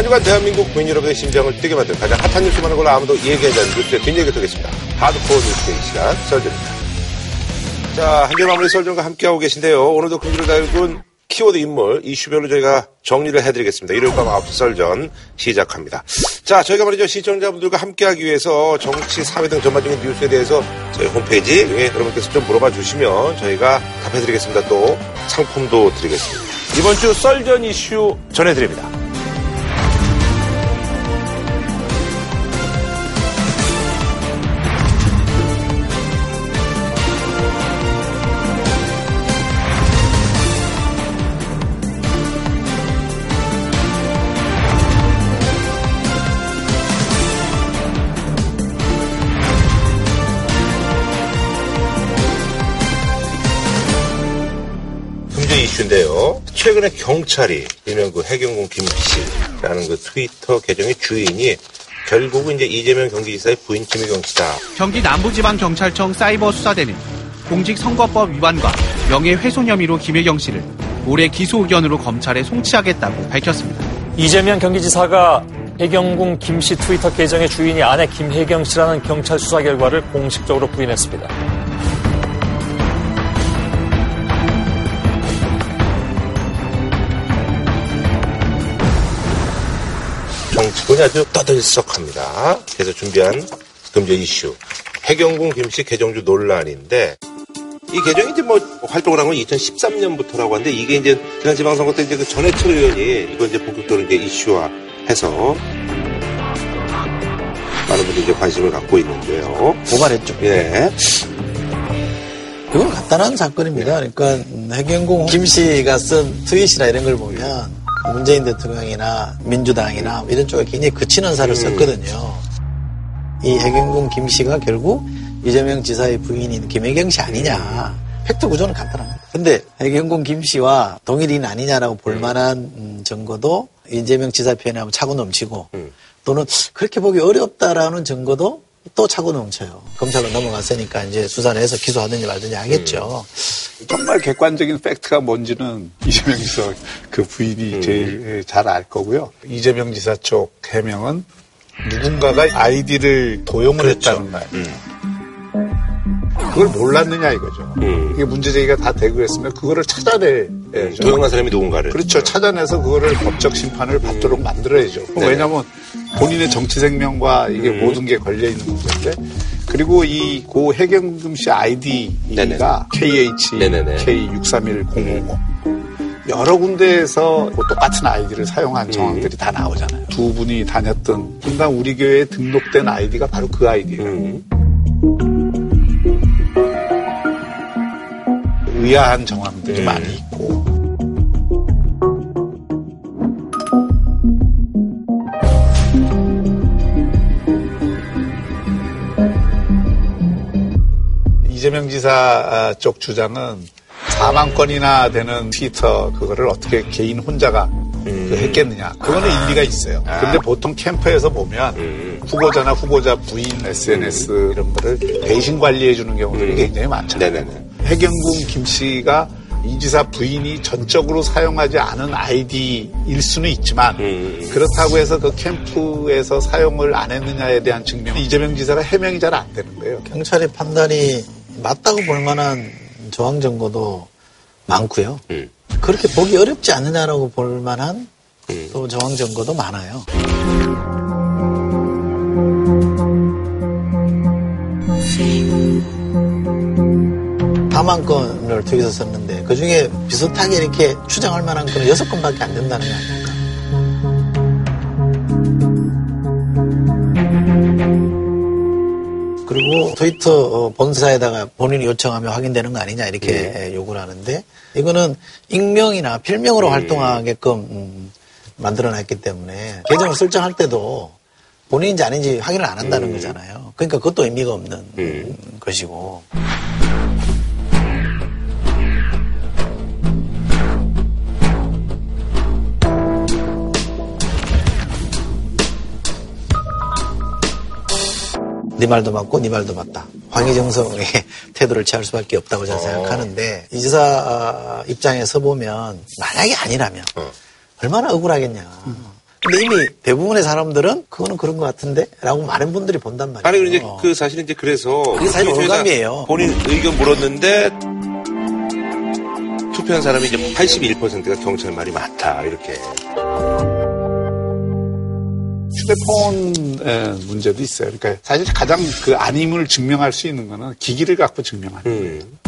한 주간 대한민국 국민 여러분의 심장을 뛰게 만든 가장 핫한 뉴스만한 걸로 아무도 얘기하지 않는 뉴스의 뒷얘기 듣겠습니다. 하드코어 뉴스의 시간 썰전입니다. 자, 한 주 마무리 썰전과 함께하고 계신데요. 오늘도 금주를 달군 키워드 인물 이슈별로 저희가 정리를 해드리겠습니다. 일요일 밤 9시 썰전 시작합니다. 자, 저희가 말이죠. 시청자분들과 함께하기 위해서 정치, 사회 등 전반적인 뉴스에 대해서 저희 홈페이지에 여러분께서 좀 물어봐 주시면 저희가 답해드리겠습니다. 또 상품도 드리겠습니다. 이번 주 썰전 이슈 전해드립니다. 최근에 경찰이 일명 그 해경공 김씨라는 그 트위터 계정의 주인이 결국은 이제 이재명 경기지사의 부인 김혜경 씨다. 경기 남부지방경찰청 사이버 수사대는 공직선거법 위반과 명예훼손 혐의로 김혜경 씨를 올해 기소 의견으로 검찰에 송치하겠다고 밝혔습니다. 이재명 경기지사가 해경궁 김 씨 트위터 계정의 주인이 아내 김혜경 씨라는 경찰 수사 결과를 공식적으로 부인했습니다. 정치권이 아주 떠들썩합니다. 그래서 준비한 금제 이슈. 해경궁 김씨 개정주 논란인데 이 개정이 이제 뭐 활동을 한 건 2013년부터라고 하는데 이게 이제 지난 지방선거 때 이제 그 전해철 의원이 이거 이제 본격적으로 이제 이슈화 해서 많은 분들이 이제 관심을 갖고 있는데요. 고발했죠. 예. 이건 간단한 사건입니다. 그러니까 해경궁 김 씨가 쓴 트윗이나 이런 걸 보면 문재인 대통령이나 민주당이나 이런 쪽에 굉장히 그친 언사를 음. 썼거든요. 이 해경궁 김 씨가 결국 이재명 지사의 부인인 김혜경 씨 아니냐. 팩트 구조는 간단합니다. 근데 해경궁 김 씨와 동일인 아니냐라고 볼 음. 만한 음, 증거도 이재명 지사 표현하면 차고 넘치고 또는 그렇게 보기 어렵다라는 증거도 또 차고 넘쳐요. 검찰로 넘어갔으니까 이제 수사를 해서 기소하든지 말든지 하겠죠. 음. 정말 객관적인 팩트가 뭔지는 이재명 지사 그 부인이 음. 제일 잘 알 거고요. 이재명 지사 쪽 해명은 누군가가 아이디를 도용을 그렇죠. 했다는 말. 음. 그걸 몰랐느냐 이거죠. 음. 이게 문제 제기가 다 되고 그랬으면 그거를 찾아내야죠. 음, 도용한 사람이 누군가를. 그렇죠. 찾아내서 그거를 법적 심판을 받도록 만들어야죠. 네. 왜냐하면 본인의 정치 생명과 이게 음. 모든 게 걸려 있는 문제인데 그리고 이 고 해경금 씨 아이디가 KH K631050 여러 군데에서 뭐 똑같은 아이디를 사용한 음. 정황들이 다 나오잖아요. 두 분이 다녔던 분당 우리 교회에 등록된 아이디가 바로 그 아이디예요. 의아한 정황들이 음. 많이 있고 이재명 지사 아, 쪽 주장은 4만 건이나 되는 트위터 그거를 어떻게 개인 혼자가 음. 그 했겠느냐. 그거는 아. 일리가 있어요. 아. 근데 보통 캠프에서 보면 음. 후보자나 후보자 부인 SNS 음. 이런 거를 대신 관리해 주는 경우들이 음. 굉장히 많잖아요. 해경궁 김 씨가 이 지사 부인이 전적으로 사용하지 않은 아이디일 수는 있지만 음. 그렇다고 해서 그 캠프에서 사용을 안 했느냐에 대한 증명 이재명 지사가 해명이 잘 안 되는 거예요. 경찰의 판단이 맞다고 볼 만한 저항 정보도 많고요. 음. 그렇게 보기 어렵지 않느냐라고 볼 만한 음. 또 저항 정보도 많아요. 다만 건을 트윗에 썼는데 그 중에 비슷하게 이렇게 추정할 만한 건은 여섯 건밖에 안 된다는 거 아닙니까? 그리고 트위터 어, 본사에다가 본인이 요청하면 확인되는 거 아니냐 이렇게 네. 요구를 하는데 이거는 익명이나 필명으로 네. 활동하게끔 음, 만들어놨기 때문에 계정을 설정할 때도 본인인지 아닌지 확인을 안 한다는 네. 거잖아요. 그러니까 그것도 의미가 없는 네. 것이고. 네 말도 맞고 네 말도 맞다. 황희정성의 태도를 취할 수밖에 없다고 저는 어. 생각하는데 이 지사 입장에서 보면 만약에 아니라면 어. 얼마나 억울하겠냐. 음. 근데 이미 대부분의 사람들은 그거는 그런 것 같은데? 라고 많은 분들이 본단 말이에요. 아니, 이제 그 사실은 이제 그래서. 그게 사실 저희가 올감이에요. 본인 의견 물었는데 투표한 사람이 이제 81%가 경찰 말이 맞다, 이렇게. 휴대폰의 문제도 있어요. 그러니까 사실 가장 그 아님을 증명할 수 있는 거는 기기를 갖고 증명하는 거예요. 음.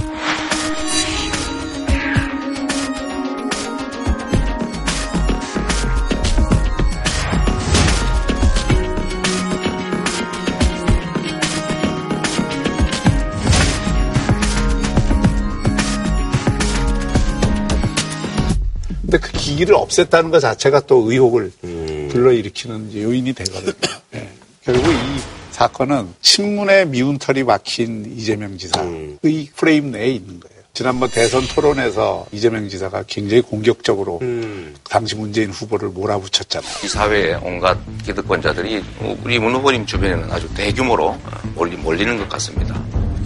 근데 그 기기를 없앴다는 것 자체가 또 의혹을 음. 불러일으키는 요인이 되거든요. 예. 결국 이 사건은 친문의 미운 털이 막힌 이재명 지사의 음. 프레임 내에 있는 거예요. 지난번 대선 토론에서 이재명 지사가 굉장히 공격적으로 음. 당시 문재인 후보를 몰아붙였잖아요. 이 사회의 온갖 기득권자들이 우리 문 후보님 주변에는 아주 대규모로 몰리, 몰리는 것 같습니다.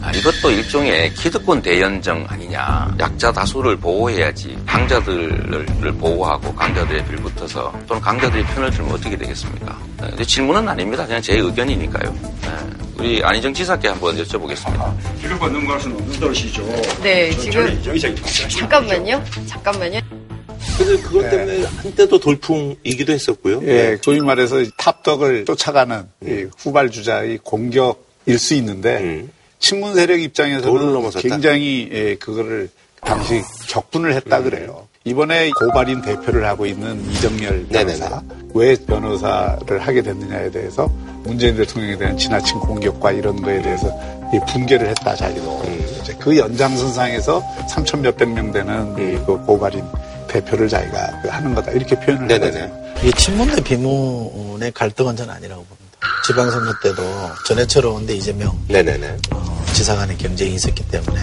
아, 이것도 일종의 기득권 대연정 아니냐. 약자 다수를 보호해야지 강자들을 보호하고 강자들의 빌붙어서 또는 강자들의 편을 들면 어떻게 되겠습니까? 네, 근데 질문은 아닙니다. 그냥 제 의견이니까요. 네, 우리 안희정 지사께 한번 여쭤보겠습니다. 기득권 넘어갈 수는 없는 것이죠. 네, 저- 지금- 잠깐만요. 잠깐만요. 근데 그것 때문에 한때도 돌풍이기도 했었고요. 예, 소위 말해서 탑덕을 쫓아가는 이 후발주자의 공격일 수 있는데 음. 친문 세력 입장에서는. 굉장히 예, 그거를 당시 격분을 했다 그래요. 이번에 고발인 대표를 하고 있는 이정열 네네네. 변호사 왜 변호사를 하게 됐느냐에 대해서 문재인 대통령에 대한 지나친 공격과 이런 거에 대해서 이 분개를 했다 자기도 음. 이제 그 연장선상에서 3천 몇백 명 되는 음. 그 고발인 대표를 자기가 그 하는 거다 이렇게 표현을 네네네. 했거든요. 이게 친문 대 비문의 갈등은 저는 아니라고 봅니다. 지방선거 때도 전해처럼 데 이재명 네네네. 어, 지사 간의 경쟁이 있었기 때문에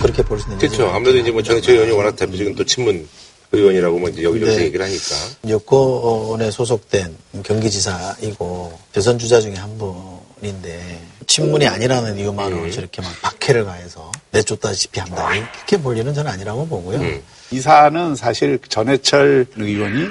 그렇게 볼 수 있는 그렇죠. 아무래도 이제 뭐 전해철 의원이 워낙 대표적인 또 친문 의원이라고 뭐 이제 여기저기 네. 얘기를 하니까. 여권에 소속된 경기지사이고 대선 주자 중에 한 분인데 친문이 아니라는 이유만으로 저렇게 막 박해를 가해서 내쫓다시피 한다 이렇게 볼 일은 저는 아니라고 보고요. 음. 이 사안은 사실 전해철 의원이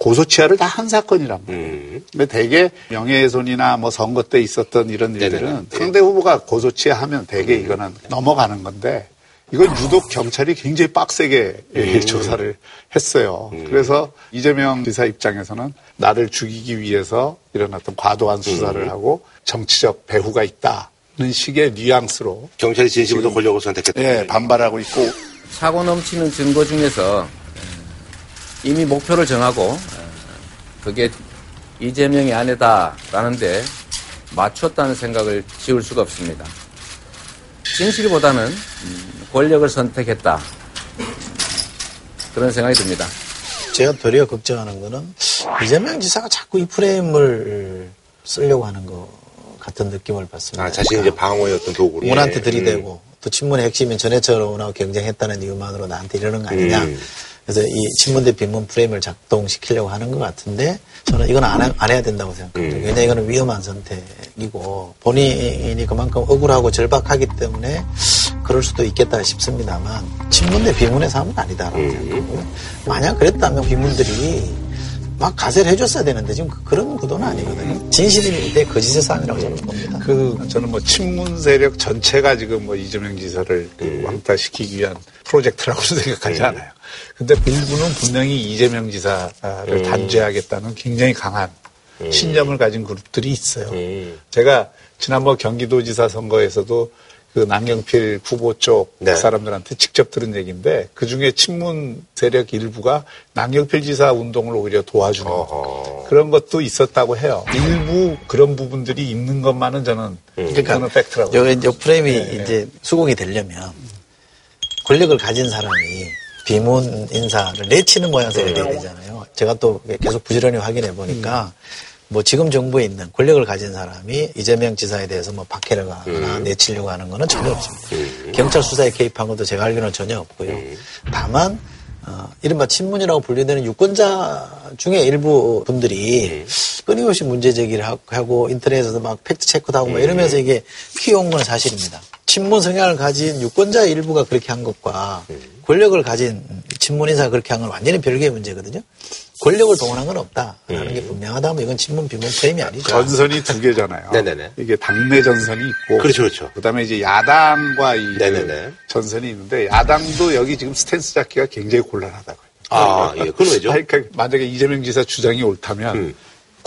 고소치하를 다 한 사건이란 말이에요. 음. 근데 대개 명예훼손이나 뭐 선거 때 있었던 이런 네네네. 일들은 상대 후보가 고소치하면 대개 이거는 넘어가는 건데 이건 유독 경찰이 굉장히 빡세게 음. 조사를 했어요. 그래서 이재명 지사 입장에서는 나를 죽이기 위해서 이런 어떤 과도한 수사를 음. 하고 정치적 배후가 있다는 식의 뉘앙스로 경찰이 진심으로 권력을 선택했다. 예, 반발하고 있고 사고 넘치는 증거 중에서 이미 목표를 정하고 그게 이재명이 아니다라는데 맞췄다는 생각을 지울 수가 없습니다. 진실보다는 음, 권력을 선택했다 그런 생각이 듭니다. 제가 도리어 걱정하는 거는 이재명 지사가 자꾸 이 프레임을 쓰려고 하는 것 같은 느낌을 받습니다. 아, 자신이 이제 방어의 어떤 도구로. 의원한테 예. 들이대고 또 친문의 핵심인 전해철 의원하고 경쟁했다는 이유만으로 나한테 이러는 거 아니냐. 음. 그래서 이 친문 대 비문 프레임을 작동시키려고 하는 것 같은데 저는 이건 안, 하- 안 해야 된다고 생각합니다. 음. 왜냐하면 이거는 위험한 선택이고 본인이 그만큼 억울하고 절박하기 때문에 그럴 수도 있겠다 싶습니다만 친문 대 비문의 싸움은 아니다라고 음. 생각하고요. 만약 그랬다면 비문들이 막 가세를 해줬어야 되는데 지금 그- 그런 구도는 아니거든요. 진실이 대 거짓의 싸움이라고 저는 봅니다. 그 저는 뭐 친문 세력 전체가 지금 뭐 이재명 지사를 그 왕따시키기 위한 프로젝트라고 생각하지 않아요. 근데 일부는 분명히 이재명 지사를 단죄하겠다는 굉장히 강한 신념을 가진 그룹들이 있어요. 음. 제가 지난번 경기도지사 선거에서도 그 남경필 후보 쪽 네. 사람들한테 직접 들은 얘기인데 그 중에 친문 세력 일부가 남경필 지사 운동을 오히려 도와주는 어허. 그런 것도 있었다고 해요. 일부 그런 부분들이 있는 것만은 저는 그러니까 팩트라고. 요, 요 프레임이 네, 이제 수긍이 되려면 권력을 가진 사람이 비문 인사를 내치는 모양새가 돼야 되잖아요. 제가 또 계속 부지런히 확인해 보니까 뭐 지금 정부에 있는 권력을 가진 사람이 이재명 지사에 대해서 뭐 박해를 가거나 내치려고 하는 거는 전혀 없습니다. 경찰 수사에 개입한 것도 제가 알기로는 전혀 없고요. 다만 어, 이른바 친문이라고 분류되는 유권자 중에 일부 분들이 끊임없이 문제 제기를 하- 하고 인터넷에서 막 팩트 체크도 하고 막 이러면서 이게 키워온 건 사실입니다. 친문 성향을 가진 유권자 일부가 그렇게 한 것과 권력을 가진 친문 인사가 그렇게 한 건 완전히 별개의 문제거든요. 권력을 동원한 건 없다라는 게 분명하다면 이건 친문 비문 프레임이 아니죠. 전선이 두 개잖아요. 네네네. 이게 당내 전선이 있고. 그렇죠, 그렇죠. 그다음에 이제 야당과 이 네네네. 전선이 있는데 야당도 여기 지금 스탠스 잡기가 굉장히 곤란하다고요. 아, 예. 그건 왜죠? 그러니까 만약에 이재명 지사 주장이 옳다면 음.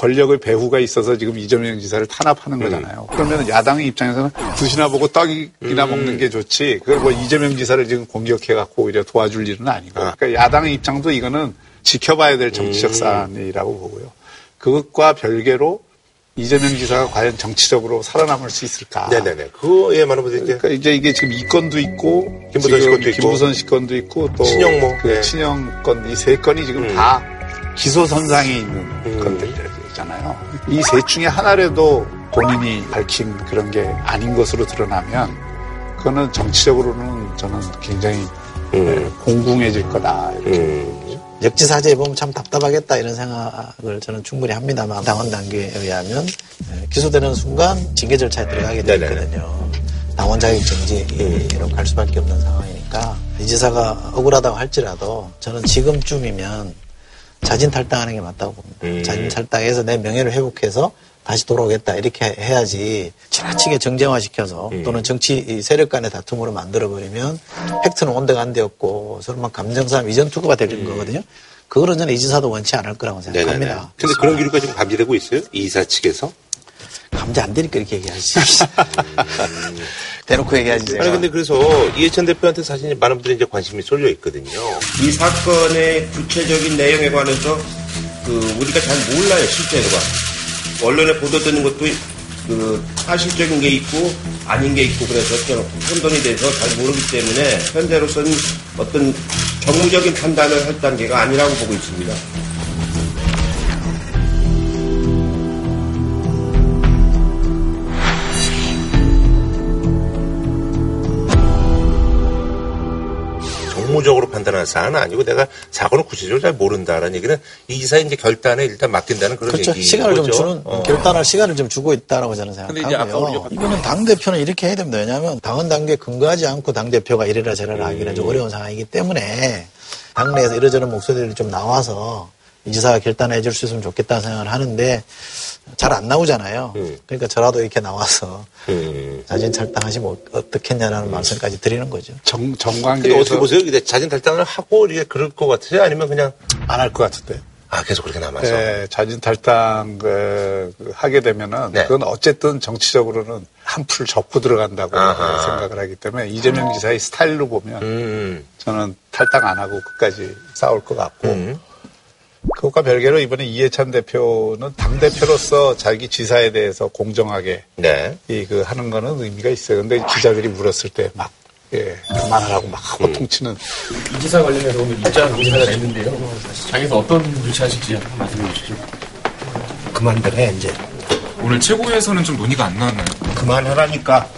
권력의 배후가 있어서 지금 이재명 지사를 탄압하는 음. 거잖아요. 그러면 야당의 입장에서는 드시나 보고 떡이나 음. 먹는 게 좋지. 그걸 뭐 이재명 지사를 지금 공격해 갖고 오히려 도와줄 일은 아니고. 아. 그러니까 야당의 입장도 이거는 지켜봐야 될 정치적 음. 사안이라고 보고요. 그것과 별개로 이재명 지사가 과연 정치적으로 살아남을 수 있을까? 네네네. 그거에 많은 분들이 그러니까 이제 이게 지금 이 건도 있고 김부선 씨 건도 있고. 김부선 씨 건도 있고 또 친영모. 그 네. 친영 건 이 세 건이 지금 음. 다 기소 선상에 있는 음. 건들이 잖아요. 이 셋 중에 하나라도 본인이 밝힌 그런 게 아닌 것으로 드러나면 그거는 정치적으로는 저는 굉장히 음. 네, 공궁해질 거다. 이렇게. 음. 역지사지에 보면 참 답답하겠다 이런 생각을 저는 충분히 합니다만 당원 단계에 의하면 예, 기소되는 순간 징계 절차에 들어가게. 되거든요. 당원 자격 정지로 갈 수밖에 없는 상황이니까 이 지사가 억울하다고 할지라도 저는 지금쯤이면 자진 탈당하는 게 맞다고 봅니다. 음. 자진 탈당해서 내 명예를 회복해서 다시 돌아오겠다 이렇게 해야지 지나치게 정쟁화시켜서 음. 또는 정치 이 세력 간의 다툼으로 만들어버리면 팩트는 온데간데 없고 서로 막 감정싸움 이전 투구가 되는 거거든요. 그거는 저는 이 지사도 원치 않을 거라고 음. 생각합니다. 근데 그런 기류가 지금 감지되고 있어요? 이사 측에서? 감지 안 되니까 이렇게 얘기하지. 대놓고 얘기하지. 제가. 아니 근데 그래서 이해찬 대표한테 사실 많은 분들이 이제 관심이 쏠려 있거든요. 이 사건의 구체적인 내용에 관해서 그 우리가 잘 몰라요 실제로가 언론에 보도되는 것도 그 사실적인 게 있고 아닌 게 있고 그래서 좀 혼돈이 돼서 잘 모르기 때문에 현재로서는 어떤 정무적인 판단을 할 단계가 아니라고 보고 있습니다. 정무적으로 판단하는 사안은 아니고 내가 사건을 구체적으로 잘 모른다라는 얘기는 이 이사의 이제 결단에 일단 맡긴다는 그런 그렇죠. 얘기. 시간을 좀 주는 어. 결단할 시간을 좀 주고 있다라고 저는 생각하고요. 이거는 당 대표는 이렇게 해야 됩니다. 왜냐하면 당헌 단계에 근거하지 않고 당 대표가 이래라 저래라 하기는 음. 좀 어려운 상황이기 때문에 당내에서 이러저런 목소리들이 좀 나와서 이 지사가 결단해 줄 수 있으면 좋겠다는 생각을 하는데 잘 안 나오잖아요. 음. 그러니까 저라도 이렇게 나와서 음. 자진 탈당하시면 어- 어떻겠냐라는 말씀까지 드리는 거죠. 정, 근데 정관계에서 어떻게 보세요? 근데 자진 탈당을 하고 이게 그럴 것 같으세요? 아니면 그냥 안 할 것 같은데. 아 계속 그렇게 남아서. 네, 자진 탈당 그, 그 하게 되면은 네. 그건 어쨌든 정치적으로는 한풀 접고 들어간다고 아하. 생각을 하기 때문에 이재명 지사의 스타일로 보면 음. 저는 탈당 안 하고 끝까지 싸울 것 같고 음. 그것과 별개로 이번에 이해찬 대표는 당 대표로서 자기 지사에 대해서 공정하게 네. 이그 하는 거는 의미가 있어요. 근데 기자들이 물었을 때막 예, 그만하라고 막 하고 음. 통치는 이 기사 관련해서 오늘 입장 공개가 됐는데요. 장에서 어떤 조치하실지 한번 말씀해 주시죠. 그만들 해 이제 오늘 최고위에서는 좀 논의가 안 나왔나요? 그만하라니까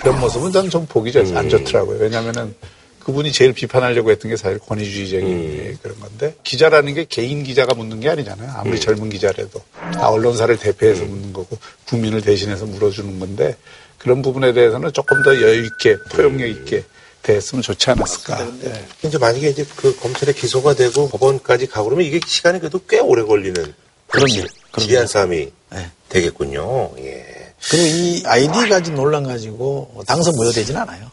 그런 모습은 저는 좀 보기 좋, 음. 안 좋더라고요. 왜냐면은 그분이 제일 비판하려고 했던 게 사실 권위주의적인 음. 그런 건데 기자라는 게 개인 기자가 묻는 게 아니잖아요. 아무리 음. 젊은 기자라도 다 언론사를 대표해서 묻는 거고 국민을 대신해서 물어주는 건데 그런 부분에 대해서는 조금 더 여유 있게 포용력 있게 대했으면 좋지 않았을까. 예. 이제 만약에 이제 그 검찰에 기소가 되고 법원까지 가고 그러면 이게 시간이 그래도 꽤 오래 걸리는 그럼요. 지리한 싸움이 네. 되겠군요. 예. 그리고 이 아이디 가진 논란 가지고 당선 무효되진 않아요.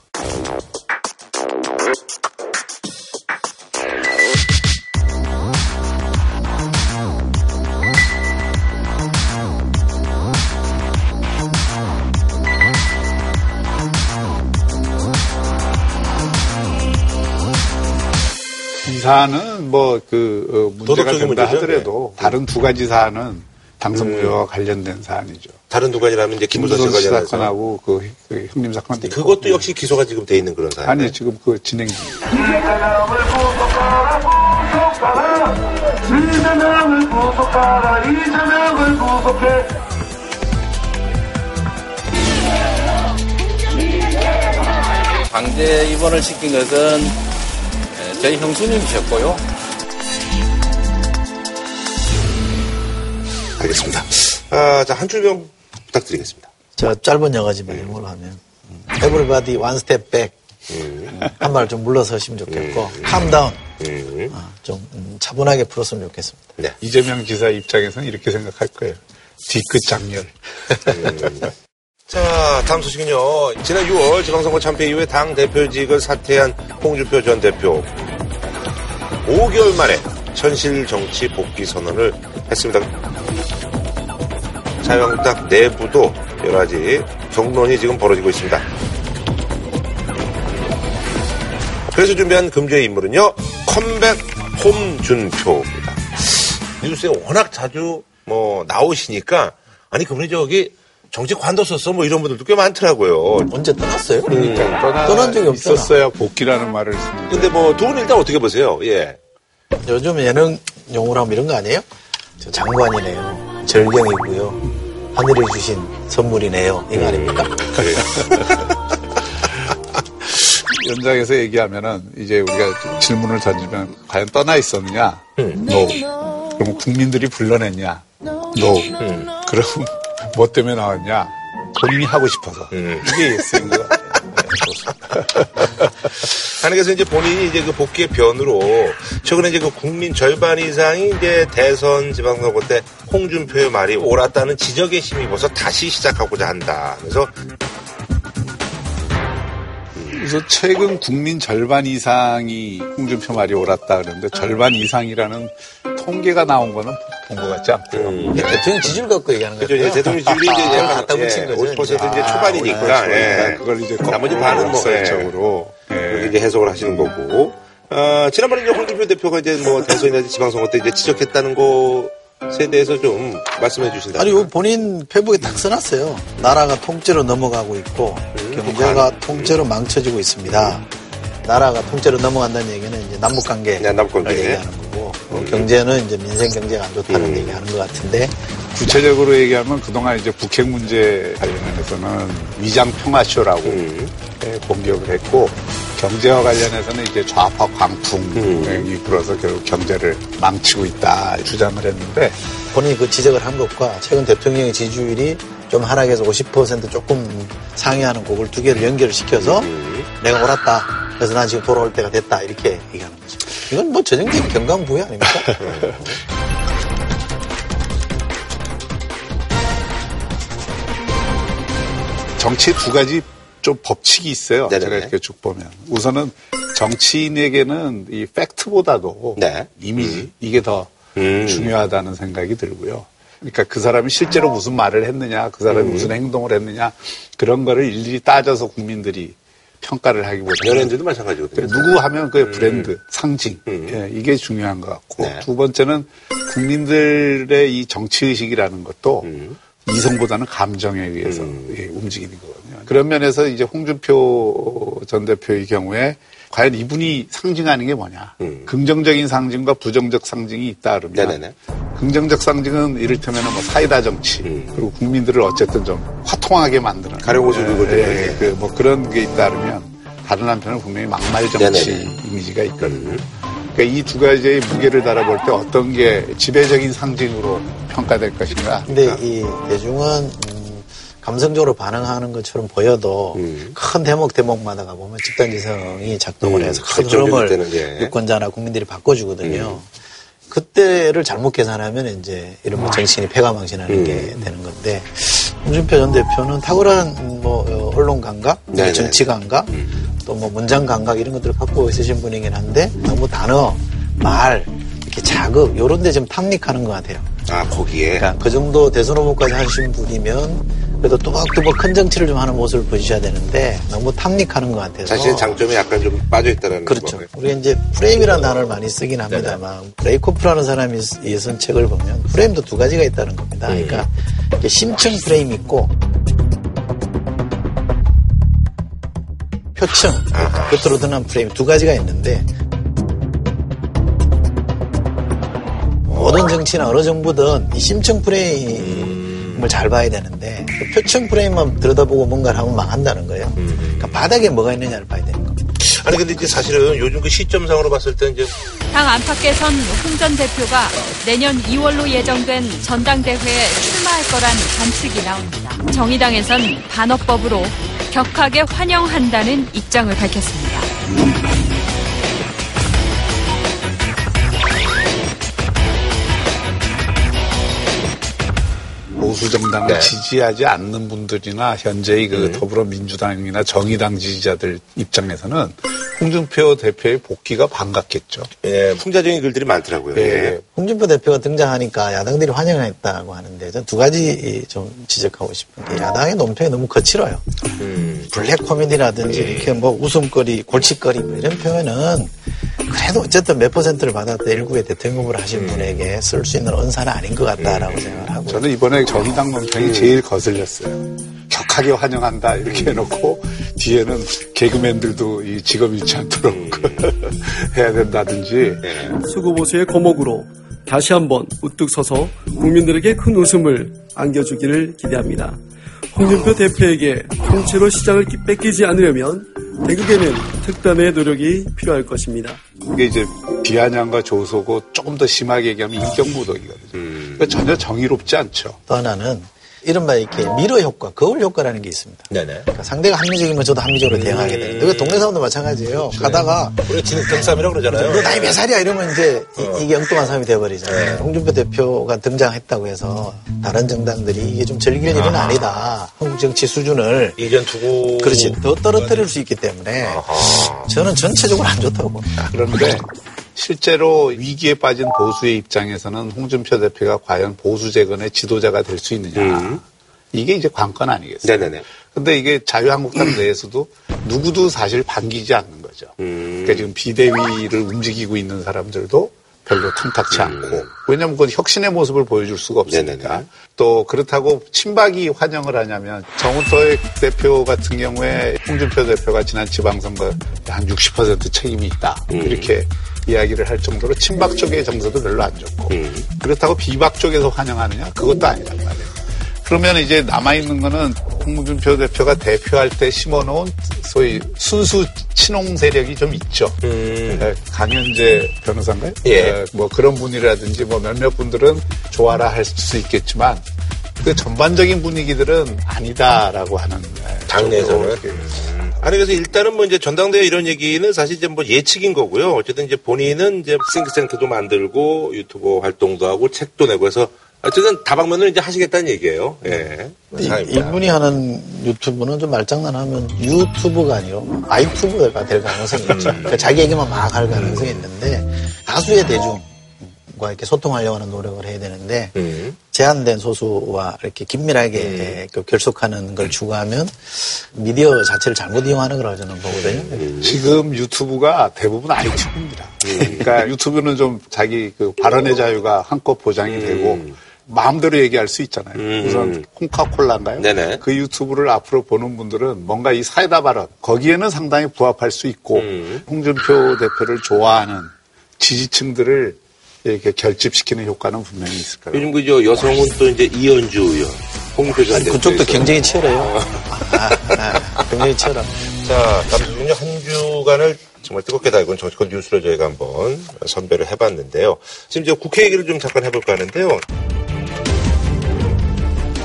이 사안은 뭐그 문제가 된다 문제죠? 하더라도 네. 다른 두 가지 사안은 당선 음. 관련된 사안이죠. 다른 두 가지라면 이제 김부선 씨 사건하고 그, 그 형님 사건도 근데 있고. 그것도 역시 기소가 지금 돼 있는 그런 사안. 아니 지금 그 진행 중. 강제 입원을 시킨 것은 에, 저희 형수님이셨고요. 알겠습니다. 아, 자, 한 줄평 부탁드리겠습니다. 저 짧은 영어지만 이런 걸로 하면 Everybody one step back 한발 좀 물러서시면 좋겠고 calm down 어, 좀 음, 차분하게 풀었으면 좋겠습니다. 네. 이재명 지사 입장에서는 이렇게 생각할 거예요. 뒤끝 장렬. 자, 다음 소식은요. 지난 6월 지방선거 참패 이후에 당 대표직을 사퇴한 홍준표 전 대표. 5개월 만에 현실 정치 복귀 선언을 했습니다. 자유한국당 내부도 여러 가지 경론이 지금 벌어지고 있습니다. 그래서 준비한 금주의 인물은요. 컴백 홍준표입니다. 뉴스에 워낙 자주 뭐 나오시니까 아니 그분이 저기 정치 관뒀었어 뭐 이런 분들도 꽤 많더라고요. 언제 떠났어요? 그러니까 떠나 떠난 적이 없잖아. 있었어야 복귀라는 말을 씁니다. 근데 뭐 두 분 일단 어떻게 보세요? 예. 요즘 예능 용어로 하면 이런 거 아니에요? 저 장관이네요. 절경이고요. 하늘이 주신 선물이네요. 이거 아닙니까? 연장에서 얘기하면은 이제 우리가 질문을 던지면 과연 떠나 있었느냐? No. 그럼 국민들이 불러냈냐? No. 그럼 뭐 때문에 나왔냐? 본인이 하고 싶어서. 이게 yes인 것 아니 그래서 이제 본인이 이제 그 복귀의 변으로 최근에 이제 그 국민 절반 이상이 이제 대선 지방선거 때 홍준표의 말이 옳았다는 지적에 힘입어서 다시 시작하고자 한다. 그래서 그래서 최근 국민 절반 이상이 홍준표 말이 옳았다 그러는데 절반 이상이라는 통계가 나온 거는 본 것 같지 않고요. 대통령 지지율 갖고 얘기하는 거예요. 이제 대통령 지지율이 이제 그걸 약간 갖다 붙인 예, 거죠. 50% 이제 아, 초반이니까 그렇죠. 예. 그걸 이제 나머지 반은 뭐 예. 역설적으로. 그렇게 이제 해석을 하시는 거고. 어, 지난번에 이제 홍준표 대표가 이제 뭐 대선이나 지방선거 때 이제 지적했다는 것에 대해서 좀 말씀해 주신다. 아니, 본인 페북에 딱 써놨어요. 나라가 통째로 넘어가고 있고, 경제가 통째로 망쳐지고 있습니다. 나라가 통째로 넘어간다는 얘기는 이제 남북관계 네, 남북관계. 얘기하는 거고, 뭐 경제는 이제 민생 경제가 안 좋다는 얘기하는 것 같은데, 구체적으로 얘기하면 그동안 이제 북핵 문제 관련해서는 위장 평화쇼라고 예, 공격을 했고 경제와 관련해서는 이제 좌파 광풍이 불어서 결국 경제를 망치고 있다 주장을 했는데 본인이 그 지적을 한 것과 최근 대통령의 지지율이 좀 하락해서 50% 조금 상회하는 곡을 두 개를 연결을 시켜서 내가 옳았다. 그래서 난 지금 돌아올 때가 됐다. 이렇게 얘기하는 거죠. 이건 뭐 전형적인 경강부회 아닙니까? 정치에 두 가지 좀 법칙이 있어요. 네네네. 제가 이렇게 쭉 보면 우선은 정치인에게는 이 팩트보다도 네. 이미지 이게 더 음. 중요하다는 생각이 들고요. 그러니까 그 사람이 실제로 무슨 말을 했느냐, 그 사람이 음. 무슨 행동을 했느냐 그런 거를 일일이 따져서 국민들이 평가를 하기보다는 연예인들도 마찬가지거든요. 누구 하면 그 브랜드, 상징 음. 예, 이게 중요한 것 같고 네. 두 번째는 국민들의 이 정치 의식이라는 것도 음. 이성보다는 감정에 의해서 예, 움직이는 거거든요. 그런 면에서 이제 홍준표 전 대표의 경우에 과연 이분이 상징하는 게 뭐냐? 음. 긍정적인 상징과 부정적 상징이 있다 그러면 네네네. 긍정적 상징은 이를테면 뭐 사이다 정치 그리고 국민들을 어쨌든 좀 화통하게 만드는 음. 입고 좀 예, 이렇게. 그뭐 그런 게 있다 그러면 다른 한편은 분명히 막말 정치 네네네. 음. 이미지가 있거든요. 그러니까 이 두 가지의 무게를 달아볼 때 어떤 게 지배적인 상징으로 평가될 것인가? 근데 이 대중은 음, 감성적으로 반응하는 것처럼 보여도 음. 큰 대목 대목마다 가 보면 집단지성이 작동을 음, 해서 큰 흐름을 때는 게. 유권자나 국민들이 바꿔주거든요. 음. 그때를 잘못 계산하면 이제 이런 뭐 정신이 패가망신하는 음. 게 되는 건데 홍준표 전 대표는 탁월한 뭐 어, 언론 감각, 네네. 음. 정치 감각, 또 뭐 문장 감각 이런 것들을 갖고 있으신 분이긴 한데 너무 단어, 말, 이렇게 자극 이런 데 좀 탐닉하는 것 같아요. 아, 거기에. 그러니까 그 정도 대선 후보까지 하신 분이면 그래도 뚜벅뚜벅 큰 정치를 좀 하는 모습을 보여주셔야 되는데 너무 탐닉하는 것 같아서 자신의 장점이 약간 좀 빠져있다는 그렇죠. 거. 우리가 이제 프레임이라는 단어를 많이 쓰긴 합니다만 레이코프라는 사람이 쓴 책을 보면 프레임도 두 가지가 있다는 겁니다. 그러니까 이게 심층 프레임 있고 표층 겉으로 드러난 프레임 두 가지가 있는데 모든 정치나 어느 정부든 이 심층 프레임을 잘 봐야 되는데 그 표층 프레임만 들여다보고 뭔가를 하면 망한다는 거예요. 그러니까 바닥에 뭐가 있느냐를 봐야 되는 겁니다. 아니 근데 이제 사실은 요즘 그 시점상으로 봤을 때 이제 당 안팎에선 홍 전 대표가 내년 2월로 예정된 전당대회에 출마할 거란 관측이 나옵니다. 정의당에선 반어법으로 격하게 환영한다는 입장을 밝혔습니다. 보수 정당을 네. 지지하지 않는 분들이나 현재의 그 더불어민주당이나 정의당 지지자들 입장에서는 홍준표 대표의 복귀가 반갑겠죠. 예, 풍자적인 글들이 많더라고요. 예. 홍준표 대표가 등장하니까 야당들이 환영했다고 하는데 전 두 가지 좀 지적하고 싶은 게 야당의 논평이 너무 거칠어요. 블랙 코미디라든지 이렇게 뭐 웃음거리, 골칫거리 뭐 이런 표현은 그래도 어쨌든 몇 퍼센트를 받았다 일국의 대통령을 하신 분에게 쓸 수 있는 언사는 아닌 것 같다라고 생각을 하고 저는 이번에 정의당 논평이 제일 거슬렸어요. 격하게 환영한다 이렇게 해놓고 뒤에는 개그맨들도 이 직업 잃지 않도록 해야 된다든지. 수구보수의 거목으로 다시 한번 우뚝 서서 국민들에게 큰 웃음을 안겨주기를 기대합니다. 홍준표 대표에게 통째로 시장을 뺏기지 않으려면 대국에는 특단의 노력이 필요할 것입니다. 이게 이제 비아냥과 조소고 조금 더 심하게 얘기하면 인격무덕이거든요. 그러니까 전혀 정의롭지 않죠. 또 하나는 이른바 이렇게 미러 효과, 거울 효과라는 게 있습니다. 네네. 그러니까 상대가 합리적이면 저도 합리적으로 대응하게 되는데 그 동네 사람도 마찬가지예요. 가다가 우리 진흙등삼이라고 그러잖아요. 너 나이 몇 살이야 이러면 이제 이, 게 엉뚱한 사람이 되어버리잖아요. 홍준표 대표가 등장했다고 해서 다른 정당들이 이게 좀 즐길 일은 아니다. 한국 정치 수준을 예전 두고 그렇지 더 떨어뜨릴 수 있기 때문에 저는 전체적으로 안 좋다고 봅니다. 그런데 실제로 위기에 빠진 보수의 입장에서는 홍준표 대표가 과연 보수 재건의 지도자가 될 수 있느냐. 이게 이제 관건 아니겠어요? 네네네. 근데 이게 자유한국당 내에서도 누구도 사실 반기지 않는 거죠. 그러니까 지금 비대위를 움직이고 있는 사람들도 별로 탐탁치 않고. 왜냐하면 그건 혁신의 모습을 보여줄 수가 없으니까. 또 그렇다고 친박이 환영을 하냐면 정우택 대표 같은 경우에 홍준표 대표가 지난 지방선거 한 60% 책임이 있다. 이렇게 이야기를 할 정도로 친박 쪽의 정서도 별로 안 좋고. 그렇다고 비박 쪽에서 환영하느냐? 그것도 아니란 말이에요. 그러면 이제 남아있는 거는 홍준표 대표가 대표할 때 심어놓은 소위 순수 친홍 세력이 좀 있죠. 네, 강현재 변호사인가요? 예. 네, 뭐 그런 분이라든지 뭐 몇몇 분들은 좋아라 할 수 있겠지만 그 전반적인 분위기들은 아니다라고 하는 네, 당내에서는. 쪽으로 아니 그래서 일단은 뭐 이제 전당대회 이런 얘기는 사실 이제 뭐 예측인 거고요. 어쨌든 이제 본인은 이제 싱크센터도 만들고 유튜브 활동도 하고 책도 내고 해서 어쨌든 다방면을 이제 하시겠다는 얘기예요. 예. 이, 이분이 하는 유튜브는 좀 말장난하면 유튜브가 아니라 아이튜브가 될 가능성이 있죠. 그러니까 자기 얘기만 막 할 가능성이 있는데 다수의 대중 과 이렇게 소통하려고 하는 노력을 해야 되는데 제한된 소수와 이렇게 긴밀하게 그 결속하는 걸 추구하면 미디어 자체를 잘못 이용하는 거라고 저는 보거든요. 지금 유튜브가 대부분 아이튜브입니다. 그러니까 유튜브는 좀 자기 그 발언의 자유가 한껏 보장이 되고 마음대로 얘기할 수 있잖아요. 우선 콩카콜라인가요? 네네. 그 유튜브를 앞으로 보는 분들은 뭔가 이 사이다 발언 거기에는 상당히 부합할 수 있고 홍준표 대표를 좋아하는 지지층들을 이렇게 결집시키는 효과는 분명히 있을 거예요. 요즘 그저 여성은 또 이제 이현주 의원, 홍준표 전 아니, 대표. 그쪽도 경쟁이 치열해요. 아, 아, 굉장히 치열합. 자, 잠시만요. 한 주간을 정말 뜨겁게 달군 정치권 뉴스를 저희가 한번 선별을 해봤는데요. 지금 이제 국회 얘기를 좀 잠깐 해볼까 하는데요.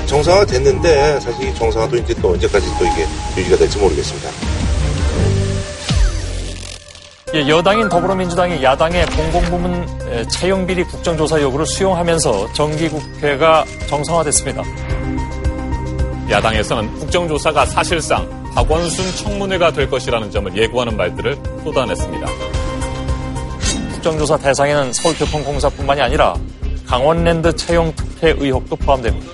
정상화 됐는데 사실 이 정상화도 이제 또 언제까지 또 이게 유지가 될지 모르겠습니다. 예, 여당인 더불어민주당이 야당의 공공부문 에, 채용비리 국정조사 요구를 수용하면서 정기국회가 정상화됐습니다. 야당에서는 국정조사가 사실상 박원순 청문회가 될 것이라는 점을 예고하는 말들을 쏟아냈습니다. 국정조사 대상에는 서울교통공사뿐만이 아니라 강원랜드 채용 특혜 의혹도 포함됩니다.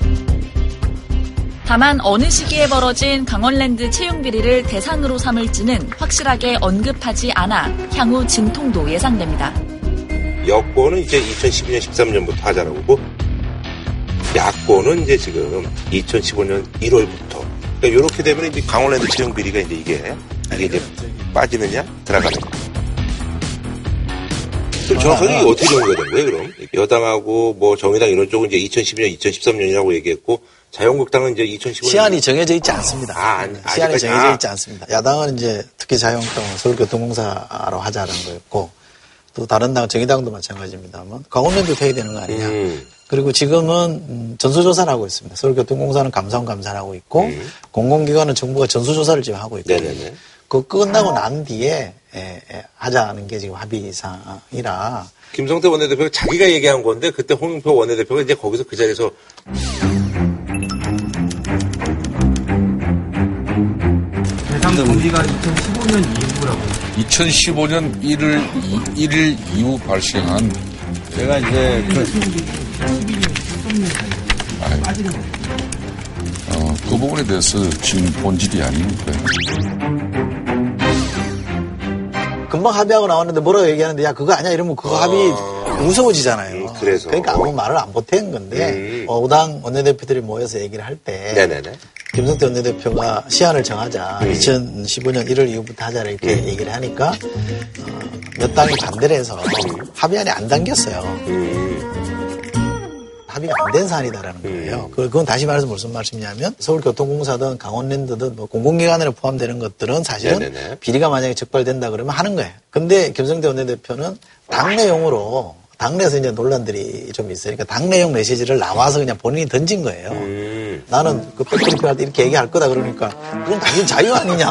다만 어느 시기에 벌어진 강원랜드 채용 비리를 대상으로 삼을지는 확실하게 언급하지 않아 향후 진통도 예상됩니다. 여권은 이제 2012년 13년부터 하자라고 하고 야권은 이제 지금 2015년 1월부터 그러니까 이렇게 되면 이제 강원랜드 채용 비리가 이제 이게 이게 이제 빠지느냐 들어가는 거. 그럼 정확하게 이게 어떻게 정리가 된 거예요, 그럼? 여당하고 뭐 정의당 이런 쪽은 이제 2012년, 2013년이라고 얘기했고, 자유한국당은 이제 2015년 시한이 정해져 있지 않습니다. 아, 안- 시한이 아직까지- 정해져 아. 있지 않습니다. 야당은 이제 특히 자유한국당은 서울교통공사로 하자는 거였고 또 다른 당 정의당도 마찬가지입니다만 강원랜드 폐기되는 거 아니냐. 음. 그리고 지금은 음, 전수조사를 하고 있습니다. 서울교통공사는 감사원 감사를 하고 있고 공공기관은 정부가 전수조사를 지금 하고 있거든요. 음. 네네네. 그 끝나고 난 뒤에 에, 에, 하자는 게 지금 합의사항이라 김성태 원내대표가 자기가 얘기한 건데 그때 홍영표 원내대표가 이제 거기서 그 자리에서 대상 범위가 2015년 이후라고. 2015년 1월 1일 이후 발생한 제가 이제 그 어, 그 부분에 대해서 지금 본질이 아니니까. 금방 합의하고 나왔는데 뭐라고 얘기하는데 야 그거 아니야 이러면 그거 합의 무서워지잖아요. 그래서. 그러니까 아무 말을 안 보탠 건데 어, 오당 원내대표들이 모여서 얘기를 할 때 네네네. 김성태 원내대표가 시한을 정하자 2015년 1월 이후부터 하자 이렇게 얘기를 하니까 어, 몇 당이 반대를 해서 합의안이 안 당겼어요. 합의가 안 된 사안이다라는 거예요. 그- 그건 다시 말해서 무슨 말씀이냐면 서울교통공사든 강원랜드든 뭐 공공기관에 포함되는 것들은 사실은 네네네. 비리가 만약에 적발된다 그러면 하는 거예요. 근데 김성태 원내대표는 당내용으로 당내에서 이제 논란들이 좀 있으니까 당내용 메시지를 나와서 그냥 본인이 던진 거예요. 나는 그 백브리핑 할때 이렇게 얘기할 거다 그러니까 그건 당연히 자유 아니냐.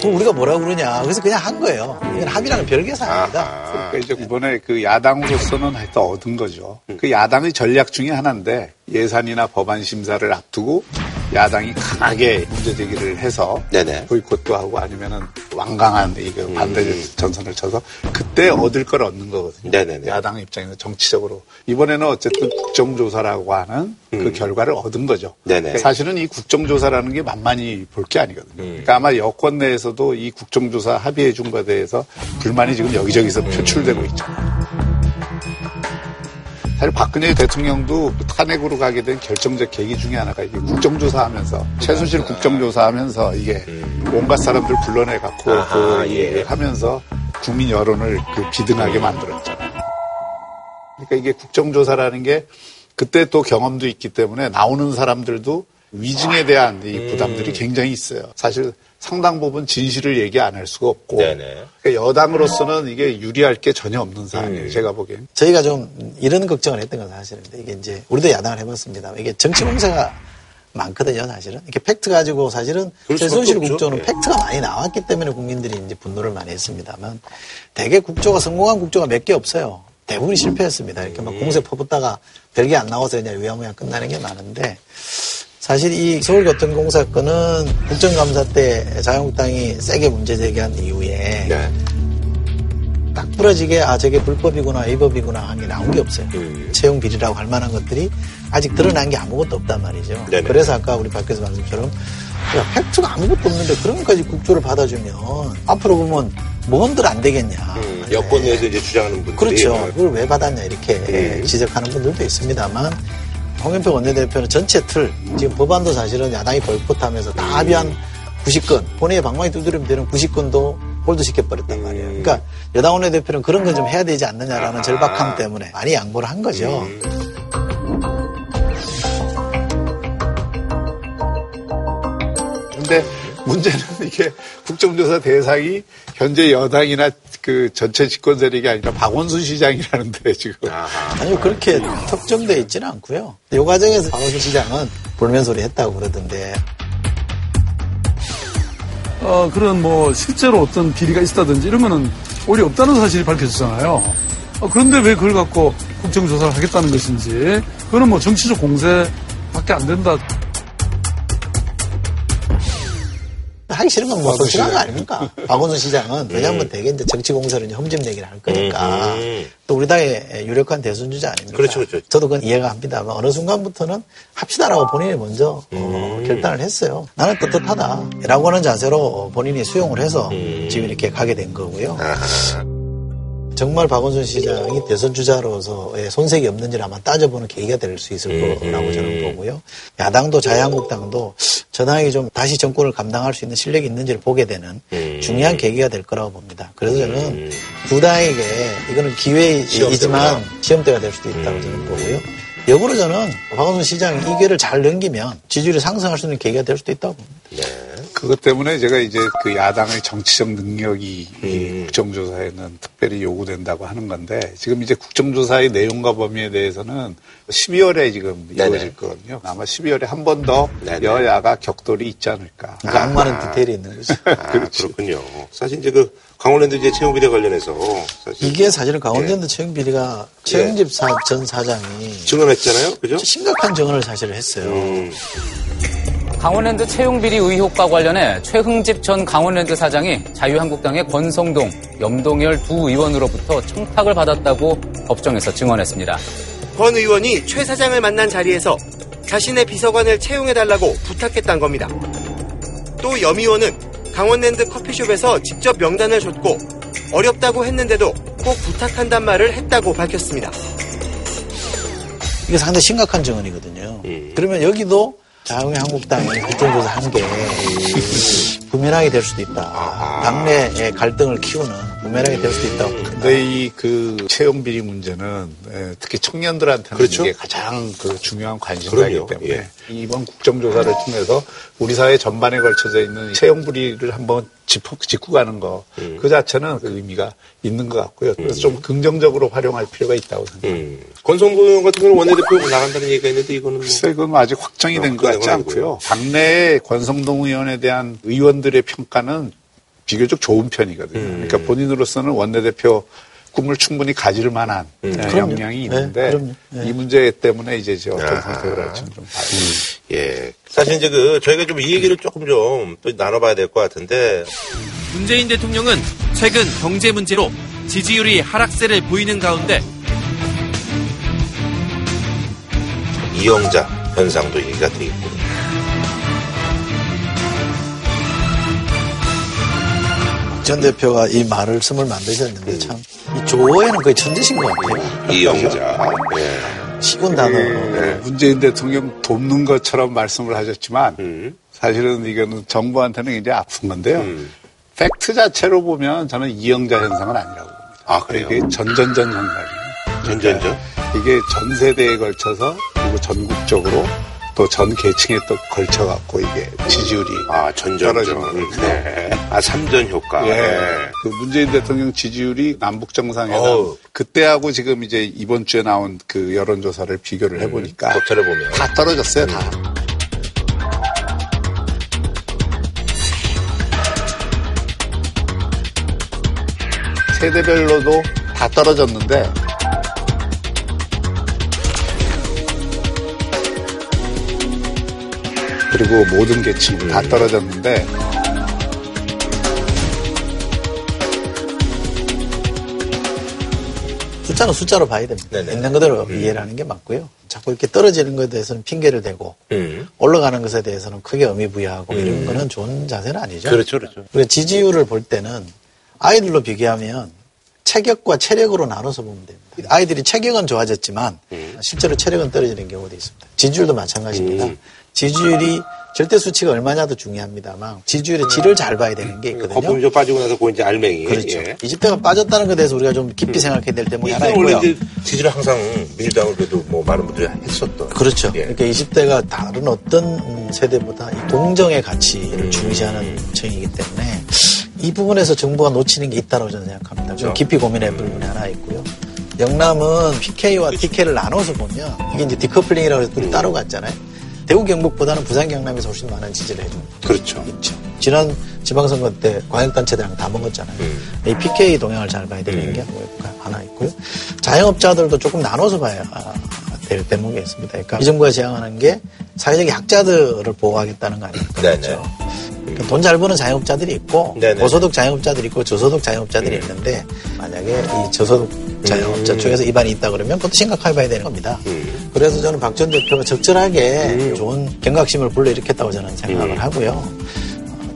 그럼 우리가 뭐라고 그러냐. 그래서 그냥 한 거예요. 이건 합의라는 별개 사항입니다. 그러니까 이제 이번에 그 야당으로서는 하여튼 얻은 거죠. 그 야당의 전략 중에 하나인데 예산이나 법안 심사를 앞두고 야당이 강하게 문제 제기를 해서 보이콧도 하고 아니면은 완강한 이거 반대 전선을 쳐서 그때 얻을 걸 얻는 거거든요. 야당 입장에서 정치적으로 이번에는 어쨌든 국정조사라고 하는 그 결과를 얻은 거죠. 네네. 사실은 이 국정조사라는 게 만만히 볼 게 아니거든요. 그러니까 아마 여권 내에서도 이 국정조사 합의해 준 것에 대해서 불만이 지금 여기저기서 표출되고 있죠. 사실 박근혜 대통령도 그 탄핵으로 가게 된 결정적 계기 중에 하나가 이게 국정조사하면서 최순실 국정조사하면서 이게 온갖 사람들 불러내 갖고 그 예. 하면서 국민 여론을 그 비등하게 만들었잖아요. 그러니까 이게 국정조사라는 게 그때 또 경험도 있기 때문에 나오는 사람들도 위증에 대한 이 부담들이 굉장히 있어요. 사실 상당 부분 진실을 얘기 안 할 수가 없고 그러니까 여당으로서는 이게 유리할 게 전혀 없는 사안이에요. 제가 보기엔. 저희가 좀 이런 걱정을 했던 건 사실인데 이게 이제 우리도 야당을 해봤습니다. 이게 정치 공세가 많거든요, 사실은. 이렇게 팩트 가지고 사실은 최순실. 국조는 네. 팩트가 많이 나왔기 때문에 국민들이 이제 분노를 많이 했습니다만 대개 국조가 성공한 국조가 몇 개 없어요. 대부분이 실패했습니다. 이렇게 막 공세 퍼붓다가 별게 안 나와서 그냥 위야무야 끝나는 게 많은데 사실 이 서울교통공사 건은 국정감사 때 자유한국당이 세게 문제 제기한 이후에 네. 딱 부러지게 아 저게 불법이구나 위법이구나 한 게 나온 게 없어요. 채용 비리라고 할 만한 것들이 아직 드러난 게 아무것도 없단 말이죠. 네네. 그래서 아까 우리 밖에서 말씀처럼 야, 팩트가 아무것도 없는데 그런 것까지 국조를 받아주면 앞으로 보면 뭔들 안 되겠냐. 여권 내에서 이제 주장하는 분들이 그렇죠. 그걸 왜 받았냐 이렇게 지적하는 분들도 있습니다만 홍영표 원내대표는 전체 틀 지금 법안도 사실은 야당이 벌포하면서 다 합의한 90건 본회의 방망이 두드리면 되는 90건도 홀드시켜버렸단 말이에요. 그러니까 여당 원내대표는 그런 건 좀 해야 되지 않느냐라는 절박함 때문에 많이 양보를 한 거죠. 근데 문제는 이게 국정조사 대상이 현재 여당이나 그 전체 집권 세력이 아니라 박원순 시장이라는데 지금. 아니요 그렇게 특정돼 있지는 않고요. 이 과정에서 박원순 시장은 불면 소리 했다고 그러던데 어, 그런 뭐 실제로 어떤 비리가 있었다든지 이런 거는 오히려 없다는 사실이 밝혀졌잖아요. 어, 그런데 왜 그걸 갖고 국정조사를 하겠다는 것인지 그거는 뭐 정치적 공세밖에 안 된다. 하기 싫은 건뭐 박원순 솔직한 거. 아닙니까? 박원순 시장은 왜냐하면 되게 이제 정치 공세를 이제 험점 얘기를 할 거니까 또 우리 당의 유력한 대선 주자 아닙니까? 그렇죠, 그렇죠. 저도 그건 이해가 합니다만 어느 순간부터는 합시다라고 본인이 먼저 어, 결단을 했어요. 나는 떳떳하다라고 하는 자세로 본인이 수용을 해서 지금 이렇게 가게 된 거고요. 정말 박원순 시장이 대선 주자로서의 손색이 없는지를 아마 따져보는 계기가 될 수 있을 거라고 저는 보고요. 야당도 자유한국당도 저 당이 좀 다시 정권을 감당할 수 있는 실력이 있는지를 보게 되는 중요한 계기가 될 거라고 봅니다. 그래서 저는 두 당에게 이거는 기회이지만 시험대가 될 수도 있다고 저는 보고요. 역으로 저는 박원순 시장이 이 기회를 잘 넘기면 지지율이 상승할 수 있는 계기가 될 수도 있다고 봅니다. 네. 그것 때문에 제가 이제 그 야당의 정치적 능력이 이 국정조사에는 특별히 요구된다고 하는 건데 지금 이제 국정조사의 내용과 범위에 대해서는 12월에 지금 이루어질 거거든요. 아마 12월에 한 번 더 여야가 격돌이 있지 않을까. 그러니까 악마는 디테일이 있는 거죠. 아, 그렇군요. 사실 이제 그 강원랜드 이제 채용 비리 관련해서 사실 이게 사실은 강원랜드 채용 비리가 최영집 사- 전 사장이 증언했잖아요. 그죠? 심각한 증언을 사실 했어요. 강원랜드 채용 비리 의혹과 관련해 최흥집 전 강원랜드 사장이 자유한국당의 권성동, 염동열 두 의원으로부터 청탁을 받았다고 법정에서 증언했습니다. 권 의원이 최 사장을 만난 자리에서 자신의 비서관을 채용해달라고 부탁했단 겁니다. 또 염 의원은 강원랜드 커피숍에서 직접 명단을 줬고 어렵다고 했는데도 꼭 부탁한단 말을 했다고 밝혔습니다. 이게 상당히 심각한 증언이거든요. 그러면 여기도 자유한국당이 국정조사 한게 부메랑이 될 수도 있다. 당내의 갈등을 키우는 부메랑이 될 수도 있다고 봅니다. 근데 이 그 채용 비리 문제는 에, 특히 청년들한테는 그렇죠. 이게 가장 그 중요한 관심사이기. 때문에 예. 이번 국정조사를 통해서 우리 사회 전반에 걸쳐져 있는 채용 비리를 한번 짚고, 짚고 가는 거그 자체는 그 의미가 있는 것 같고요. 그래서 좀 긍정적으로 활용할 필요가 있다고 생각합니다. 권성동 의원 같은 경우는 원내대표 나간다는 얘기가 있는데 이거는 뭐 글쎄, 그건 아직 확정이 된 것 같지 않고요. 당내 권성동 의원에 대한 의원들의 평가는 비교적 좋은 편이거든요. 음. 그러니까 본인으로서는 원내대표 꿈을 충분히 가질 만한 네, 그럼요. 역량이 네, 있는데 그럼요. 이 문제 때문에 이제 저 어떤 선택을 할지는 좀 봐야 예. 사실 이제 그 저희가 좀 이 얘기를 조금 좀 또 나눠봐야 될 것 같은데 문재인 대통령은 최근 경제 문제로 지지율이 하락세를 보이는 가운데 이영자 현상도 얘기가 돼 있고 전 대표가 이 말을 스물 만드셨는데 참, 이 조어에는 거의 천재신 것 같아요. 이영자. 시군 단어. 네, 문재인 대통령 돕는 것처럼 말씀을 하셨지만 사실은 이거는 정부한테는 굉장히 아픈 건데요. 팩트 자체로 보면 저는 이영자 현상은 아니라고 봅니다. 아, 그래요? 이게 전전전 현상이에요. 전전전? 이게 전 세대에 걸쳐서 그리고 전국적으로 또 전 계층에 또 걸쳐갖고 이게 지지율이 아 전전전 떨어지는 네. 아 삼전 효과 예. 네. 그 문재인 대통령 지지율이 남북 정상회담 어우. 그때하고 지금 이제 이번 주에 나온 그 여론조사를 비교를 해보니까 겉으로 보면 다 떨어졌어요 다. 세대별로도 다 떨어졌는데 그리고 모든 계층 다 떨어졌는데 숫자는 숫자로 봐야 됩니다. 있는 그대로 이해를 하는 게 맞고요. 자꾸 이렇게 떨어지는 것에 대해서는 핑계를 대고 음. 올라가는 것에 대해서는 크게 의미 부여하고 이런 거는 좋은 자세는 아니죠. 그렇죠, 그렇죠. 그리고 지지율을 볼 때는 아이들로 비교하면 체격과 체력으로 나눠서 보면 됩니다. 아이들이 체격은 좋아졌지만 실제로 체력은 떨어지는 경우도 있습니다. 지지율도 마찬가지입니다. 지지율이 절대 수치가 얼마냐도 중요합니다만 지지율의 질을 잘 봐야 되는 게 있거든요. 거품이 좀 빠지고 나서 그 이제 알맹이 그렇죠. 예. 20대가 빠졌다는 것에 대해서 우리가 좀 깊이 생각해야 될 대목이 하나 있고요. 지지를 항상 민주당을 그래도 뭐 많은 분들이 했었던 그렇죠. 그러니까 20대가 다른 어떤 음, 세대보다 이 공정의 가치를 중시하는 층이기 때문에 이 부분에서 정부가 놓치는 게 있다고 저는 생각합니다. 좀 깊이 고민해 볼 부분이 하나 있고요. 영남은 PK와 TK를 나눠서 보면 이게 이제 디커플링이라고 해서 둘이 따로 갔잖아요. 대구 경북보다는 부산 경남에서 훨씬 많은 지지를 해줍니다. 그렇죠. 있죠. 지난 지방선거 때 광역단체들랑 다 먹었잖아요. 이 PK 동향을 잘 봐야 되는 게 하나 있고요. 자영업자들도 조금 나눠서 봐야 될 대목이 있습니다. 그러니까 이 정부가 제안하는 게 사회적 약자들을 보호하겠다는 거 아닙니까? 그렇죠. 돈 잘 버는 자영업자들이 있고 네네. 고소득 자영업자들이 있고 저소득 자영업자들이 있는데 만약에 이 저소득 자영업자 쪽에서 위반이 있다 그러면 그것도 심각하게 봐야 되는 겁니다. 그래서 저는 박 전 대표가 적절하게 좋은 경각심을 불러일으켰다고 저는 생각을 하고요.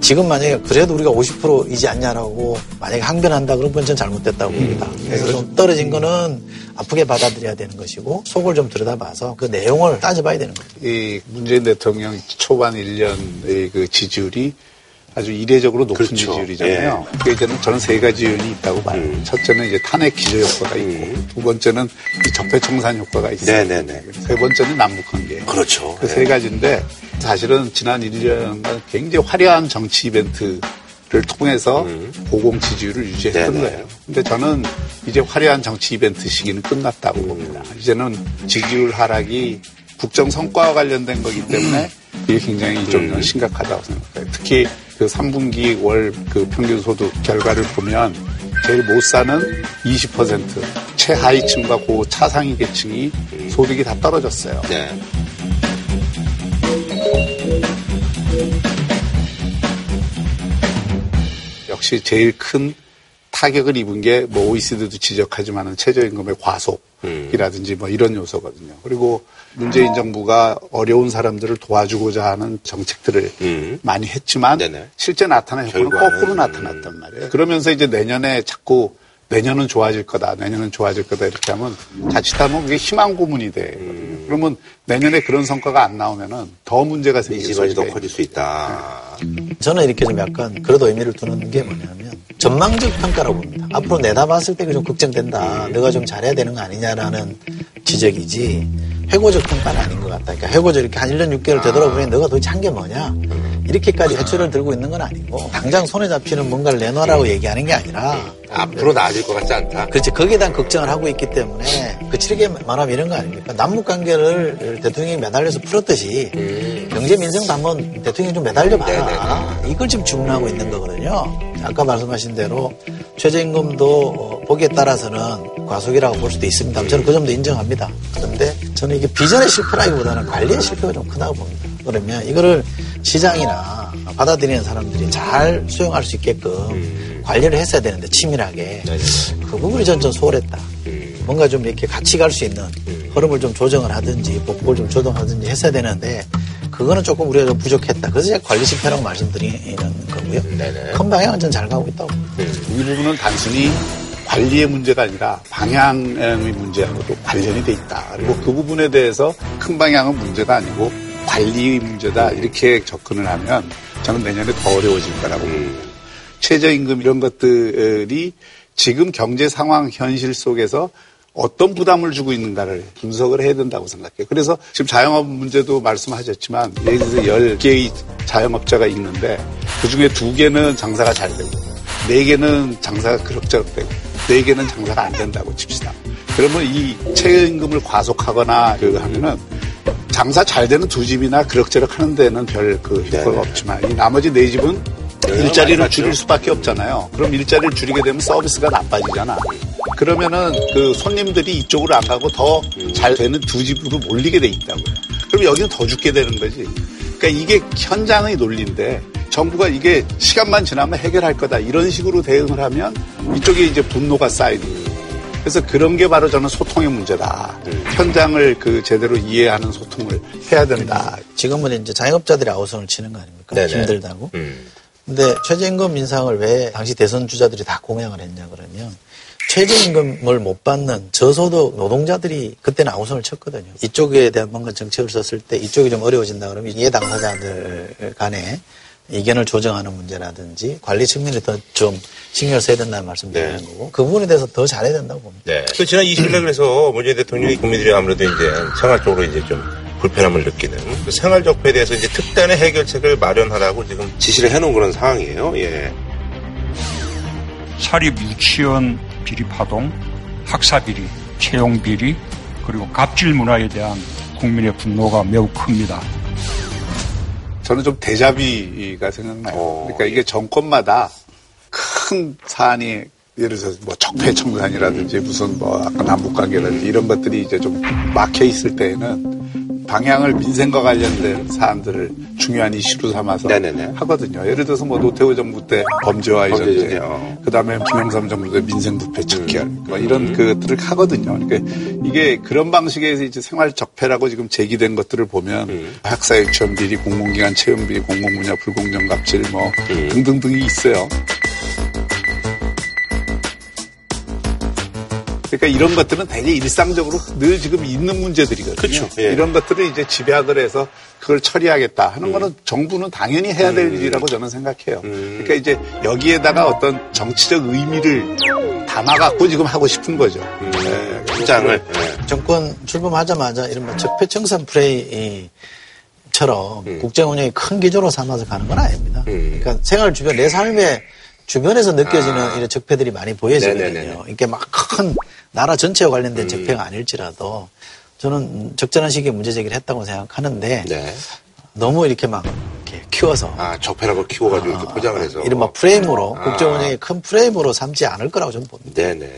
어, 지금 만약에 그래도 우리가 50%이지 않냐라고 만약에 항변한다 그러면 그건 전 잘못됐다고 봅니다. 그래서 좀 떨어진 거는 아프게 받아들여야 되는 것이고 속을 좀 들여다봐서 그 내용을 따져봐야 되는 거죠. 이 문재인 대통령 초반 1년의 그 지지율이 아주 이례적으로 높은 그렇죠. 지지율이잖아요. 그게 이제는 저는 세 가지 요인이 있다고 봐요. 음. 첫째는 이제 탄핵 기저 효과가 있고, 두 번째는 이 적폐 청산 효과가 있어요. 네네네. 세 번째는 남북 관계. 그렇죠. 그 세 가지인데 사실은 지난 1년간 굉장히 화려한 정치 이벤트를 통해서 보공 지지율을 유지했던 음. 네네. 거예요. 근데 저는 이제 화려한 정치 이벤트 시기는 끝났다고 봅니다. 이제는 지지율 하락이 국정 성과와 관련된 거기 때문에 이게 굉장히 좀 음. 심각하다고 생각해요. 특히 그 3분기 월 그 평균 소득 결과를 보면 제일 못 사는 20% 최하위층과 고 차상위 계층이 소득이 다 떨어졌어요. 네. 역시 제일 큰 타격을 입은 게 뭐 OECD도 지적하지만은 최저임금의 과속이라든지 뭐 이런 요소거든요. 그리고 문재인 정부가 어려운 사람들을 도와주고자 하는 정책들을 많이 했지만 실제 나타난 효과는 결과는, 거꾸로 나타났단 말이에요. 그러면서 이제 내년에 자꾸 내년은 좋아질 거다, 내년은 좋아질 거다 이렇게 하면 자칫하면 그게 희망 고문이 돼. 그러면 내년에 그런 성과가 안 나오면은 더 문제가 생길 수 이지만이 더 있어요. 커질 수 있다. 저는 이렇게 좀 약간 그래도 의미를 두는 게 뭐냐면 전망적 평가라고 봅니다. 앞으로 내다봤을 때 좀 걱정된다. 음. 너가 좀 잘해야 되는 거 아니냐라는 지적이지 회고적 평가는 아닌 것 같다. 그러니까 회고적 이렇게 한 1년 6개월 되돌아보니 너가 도대체 한 게 뭐냐. 이렇게까지 해초를 들고 있는 건 아니고 당장 손에 잡히는 뭔가를 내놓으라고 얘기하는 게 아니라 앞으로 나아질 것 같지 않다. 그렇지. 거기에 대한 걱정을 하고 있기 때문에 그치르게 말하면 이런 거 아닙니까? 남북 관계를 대통령이 매달려서 풀었듯이 경제 민생도 한번 대통령이 좀 매달려 봐라. 이걸 지금 주문하고 있는 거거든요. 아까 말씀하신 대로 최저임금도 어, 보기에 따라서는 과속이라고 볼 수도 있습니다. 저는 그 점도 인정합니다. 그런데 저는 이게 비전의 실패라기보다는 관리의 실패가 좀 크다고 봅니다. 그러면 이거를 시장이나 받아들이는 사람들이 잘 수용할 수 있게끔 관리를 했어야 되는데 치밀하게 그 부분이 전 좀 소홀했다. 뭔가 좀 이렇게 같이 갈 수 있는 흐름을 좀 조정을 하든지 보폭을 좀 조정하든지 했어야 되는데 그거는 조금 우리가 좀 부족했다. 그래서 제가 관리 실패라고 말씀드리는 거고요. 큰 방향은 전 잘 가고 있다고. 봅니다. 이 부분은 단순히 관리의 문제가 아니라 방향의 문제하고도 관련이 돼 있다. 그리고 그 부분에 대해서 큰 방향은 문제가 아니고 관리 문제다. 이렇게 접근을 하면 저는 내년에 더 어려워질 거라고 봅니다. 최저임금 이런 것들이 지금 경제 상황 현실 속에서 어떤 부담을 주고 있는가를 분석을 해야 된다고 생각해요. 그래서 지금 자영업 문제도 말씀하셨지만 예를 들어서 10개의 자영업자가 있는데 그중에 두개는 장사가 잘 되고 네개는 장사가 그럭저럭 되고 네개는 장사가 안 된다고 칩시다. 그러면 이 최저임금을 과속하거나 그 하면은 장사 잘 되는 두 집이나 그럭저럭 하는 데는 별 그 효과가 없지만 이 나머지 네 집은 일자리를 줄일 수밖에 없잖아요. 그럼 일자리를 줄이게 되면 서비스가 나빠지잖아. 그러면은 그 손님들이 이쪽으로 안 가고 더 잘 되는 두 집으로 몰리게 돼 있다고요. 그럼 여기는 더 죽게 되는 거지. 그러니까 이게 현장의 논리인데 정부가 이게 시간만 지나면 해결할 거다 이런 식으로 대응을 하면 이쪽에 이제 분노가 쌓이는 거예요. 그래서 그런 게 바로 저는 소통의 문제다. 현장을 그 제대로 이해하는 소통을 해야 된다. 지금은 이제 자영업자들이 아우성을 치는 거 아닙니까? 네네. 힘들다고. 음. 근데 최저임금 인상을 왜 당시 대선 주자들이 다 공약을 했냐 그러면 최저임금을 못 받는 저소득 노동자들이 그때는 아우성을 쳤거든요. 이쪽에 대한 뭔가 정책을 썼을 때 이쪽이 좀 어려워진다 그러면 이해 당사자들 간에 의견을 조정하는 문제라든지 관리 측면에 더 좀 신경을 써야 된다는 말씀드리는 거고 그 부분에 대해서 더 잘해야 된다고 봅니다. 네. 그 지난 20일날 그래서 문재인 대통령이 국민들이 아무래도 이제 생활적으로 이제 좀 불편함을 느끼는 그 생활 적폐에 대해서 이제 특단의 해결책을 마련하라고 지금 지시를 해놓은 그런 상황이에요. 예. 사립 유치원 비리 파동, 학사 비리, 채용 비리, 그리고 갑질 문화에 대한 국민의 분노가 매우 큽니다. 저는 좀 대자비가 생각나요. 그러니까 이게 정권마다 큰 사안이 예를 들어서 뭐 적폐 청산이라든지 무슨 뭐 아까 남북 관계라든지 이런 것들이 이제 좀 막혀 있을 때에는 방향을 민생과 관련된 사안들을 중요한 이슈로 삼아서 하거든요. 예를 들어서 뭐 노태우 정부 때 범죄와 범죄 전쟁. 그 다음에 김영삼 정부 때 민생부패 척결, 뭐 이런 것들을 하거든요. 그러니까 이게 그런 방식에서 이제 생활 적폐라고 지금 제기된 것들을 보면 학사 유치원 비리, 공공기관 채용 비리, 공공분야 불공정 갑질 뭐 등등등이 있어요. 그러니까 이런 것들은 되게 일상적으로 늘 지금 있는 문제들이거든요. 그쵸. 예. 이런 것들을 이제 집약을 해서 그걸 처리하겠다 하는 음. 거는 정부는 당연히 해야 될 일이라고 저는 생각해요. 그러니까 이제 여기에다가 어떤 정치적 의미를 담아갖고 지금 하고 싶은 거죠. 예, 주장을. 정권 출범하자마자 이른바 적폐청산 프레이 처럼 음. 국정 운영이 큰 기조로 삼아서 가는 건 아닙니다. 그러니까 생활 주변, 내 삶의 주변에서 느껴지는 이런 적폐들이 많이 보여지거든요. 아. 네네네. 이게 막 큰 나라 전체와 관련된 적폐가 아닐지라도 저는 적절한 시기에 문제 제기를 했다고 생각하는데 너무 이렇게 막 이렇게 키워서 아, 적폐라고 키워가지고 이렇게 포장을 해서. 이른바 프레임으로 아. 국정 운영의 큰 프레임으로 삼지 않을 거라고 저는 봅니다. 네네.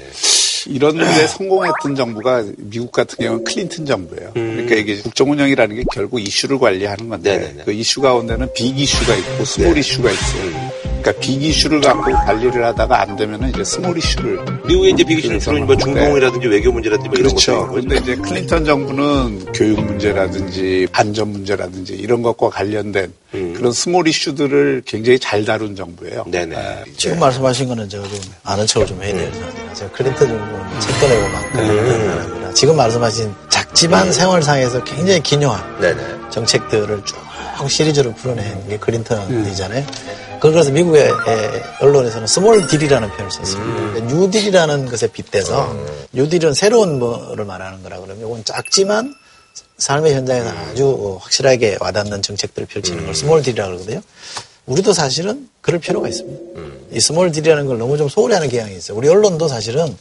이런 데 성공했던 정부가 미국 같은 경우는 클린턴 정부예요. 그러니까 이게 국정 운영이라는 게 결국 이슈를 관리하는 건데 그 이슈 가운데는 big 이슈가 있고 small 이슈가 있어요. 그러니까 big 이슈를 갖고 관리를 하다가 안 되면은 이제 small 이슈를 미국의 이제 big 이슈는 주로 뭐 중동이라든지 외교 문제라든지 뭐 이런 그렇죠. 것도 있고. 그런데 이제 클린턴 정부는 교육 문제라든지 안전 문제라든지 이런 것과 관련된 그런 small 이슈들을 굉장히 잘 다룬 정부예요. 네네. 지금 말씀하신 거는 제가 좀 아는 척을 좀 해야 돼요. 제가 클린턴 정부는 책 꺼내고 막 그런 사람이라 지금 말씀하신 작지만 생활상에서 굉장히 긴요한 정책들을 쭉 시리즈로 풀어낸 게 클린턴이잖아요. 그래서 미국의 에, 언론에서는 small deal이라는 표현을 썼습니다. 뉴딜이라는 것에 빗대서 뉴딜은 새로운 뭐를 말하는 거라 그러면 이건 작지만 삶의 현장에서 아주 어, 확실하게 와닿는 정책들을 펼치는 걸 small deal이라고 그러거든요. 우리도 사실은 그럴 필요가 있습니다. 이 small deal이라는 걸 너무 좀 소홀히 하는 경향이 있어요. 우리 언론도 사실은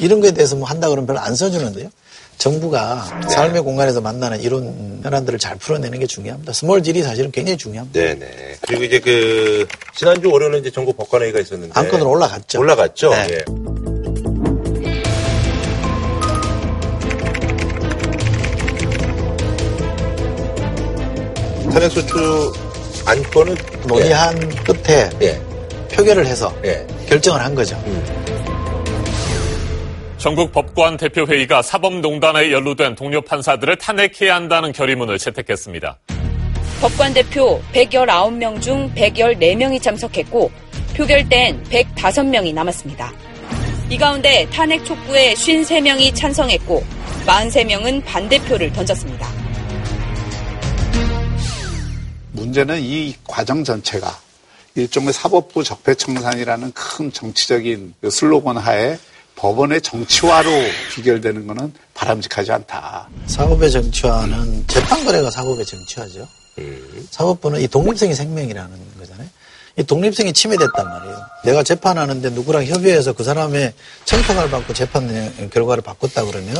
이런 거에 대해서 뭐 한다 그러면 별로 안 써주는데요. 정부가 삶의 공간에서 만나는 이런 현안들을 잘 풀어내는 게 중요합니다. small deal이 사실은 굉장히 중요합니다. 네네. 그리고 이제 그, 지난주 월요일에 이제 전국 법관회의가 있었는데. 안건으로 올라갔죠. 올라갔죠. 네. 예. 탄핵소추 안건은 논의한 끝에 예. 표결을 해서 예. 결정을 한 거죠. 전국 법관 대표회의가 사법농단에 연루된 동료 판사들을 탄핵해야 한다는 결의문을 채택했습니다. 법관 대표 119명 중 114명이 참석했고 표결 땐 105명이 남았습니다. 이 가운데 탄핵 촉구에 53명이 찬성했고 43명은 반대표를 던졌습니다. 문제는 이 과정 전체가 일종의 사법부 적폐청산이라는 큰 정치적인 그 슬로건 하에 법원의 정치화로 귀결되는 것은 바람직하지 않다. 사법의 정치화는 재판거래가 사법의 정치화죠. 사법부는 이 독립성이 생명이라는 거잖아요. 이 독립성이 침해됐단 말이에요. 내가 재판하는데 누구랑 협의해서 그 사람의 청탁을 받고 재판 결과를 바꿨다 그러면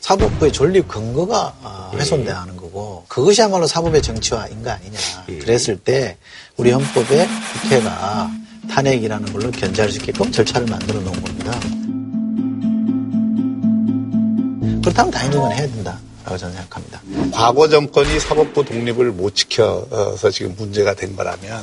사법부의 존립 근거가 아, 훼손돼하는 거고 그것이야말로 사법의 정치화인 거 아니냐. 그랬을 때 우리 헌법에 국회가 탄핵이라는 걸로 견제할 수 있게끔 절차를 만들어 놓은 겁니다. 그렇다면 당연히 이건 해야 된다라고 저는 생각합니다. 과거 정권이 사법부 독립을 못 지켜서 지금 문제가 된 거라면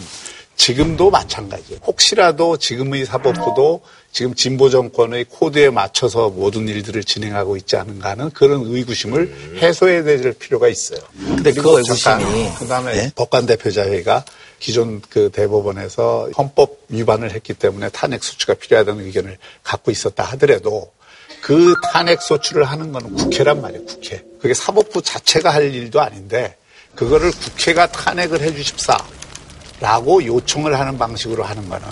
지금도 마찬가지예요. 혹시라도 지금의 사법부도 지금 진보 정권의 코드에 맞춰서 모든 일들을 진행하고 있지 않은가 하는 그런 의구심을 해소해야 될 필요가 있어요. 근데 그 의구심이- 그다음에 법관 대표자회가 기존 그 대법원에서 헌법 위반을 했기 때문에 탄핵 소추가 필요하다는 의견을 갖고 있었다 하더라도 그 탄핵 소추를 하는 건 국회란 말이에요, 국회. 그게 사법부 자체가 할 일도 아닌데 그거를 국회가 탄핵을 해 주십사. 라고 요청을 하는 방식으로 하는 거는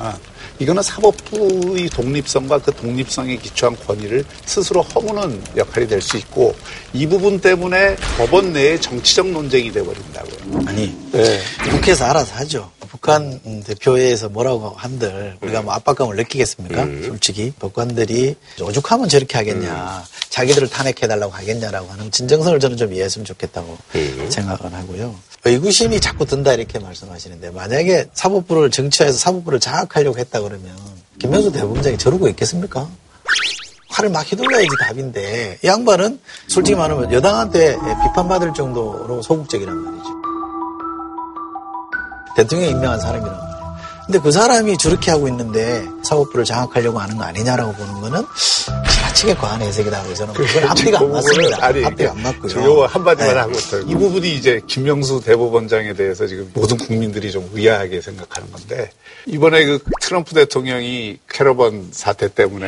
이거는 사법부의 독립성과 그 독립성에 기초한 권위를 스스로 허무는 역할이 될 수 있고 이 부분 때문에 법원 내에 정치적 논쟁이 돼버린다고요. 아니 네. 국회에서 알아서 하죠. 북한 음, 대표회에서 뭐라고 한들 우리가 뭐 압박감을 느끼겠습니까? 솔직히 법관들이 오죽하면 저렇게 하겠냐, 자기들을 탄핵해달라고 하겠냐라고 하는 진정성을 저는 좀 이해했으면 좋겠다고 생각을 하고요. 의구심이 자꾸 든다 이렇게 말씀하시는데 만약에 사법부를 정치화해서 사법부를 장악하려고 했다 그러면 김명수 대법원장이 저러고 있겠습니까? 화를 막 휘둘러야지 답인데 이 양반은 솔직히 말하면 여당한테 비판받을 정도로 소극적이란 말이죠. 대통령이 임명한 말이에요. 근데 그 사람이 저렇게 하고 있는데 사법부를 장악하려고 하는 거 아니냐라고 보는 거는 지나치게 과한 해석이다 그래서 저는 그건 앞뒤가 안 맞습니다. 아니, 앞뒤가 안 맞고요. 저 요거 한마디만 네. 하고 있어요. 이 부분이 이제 김명수 대법원장에 대해서 지금 모든 국민들이 좀 의아하게 생각하는 건데 이번에 그 트럼프 대통령이 캐러번 사태 때문에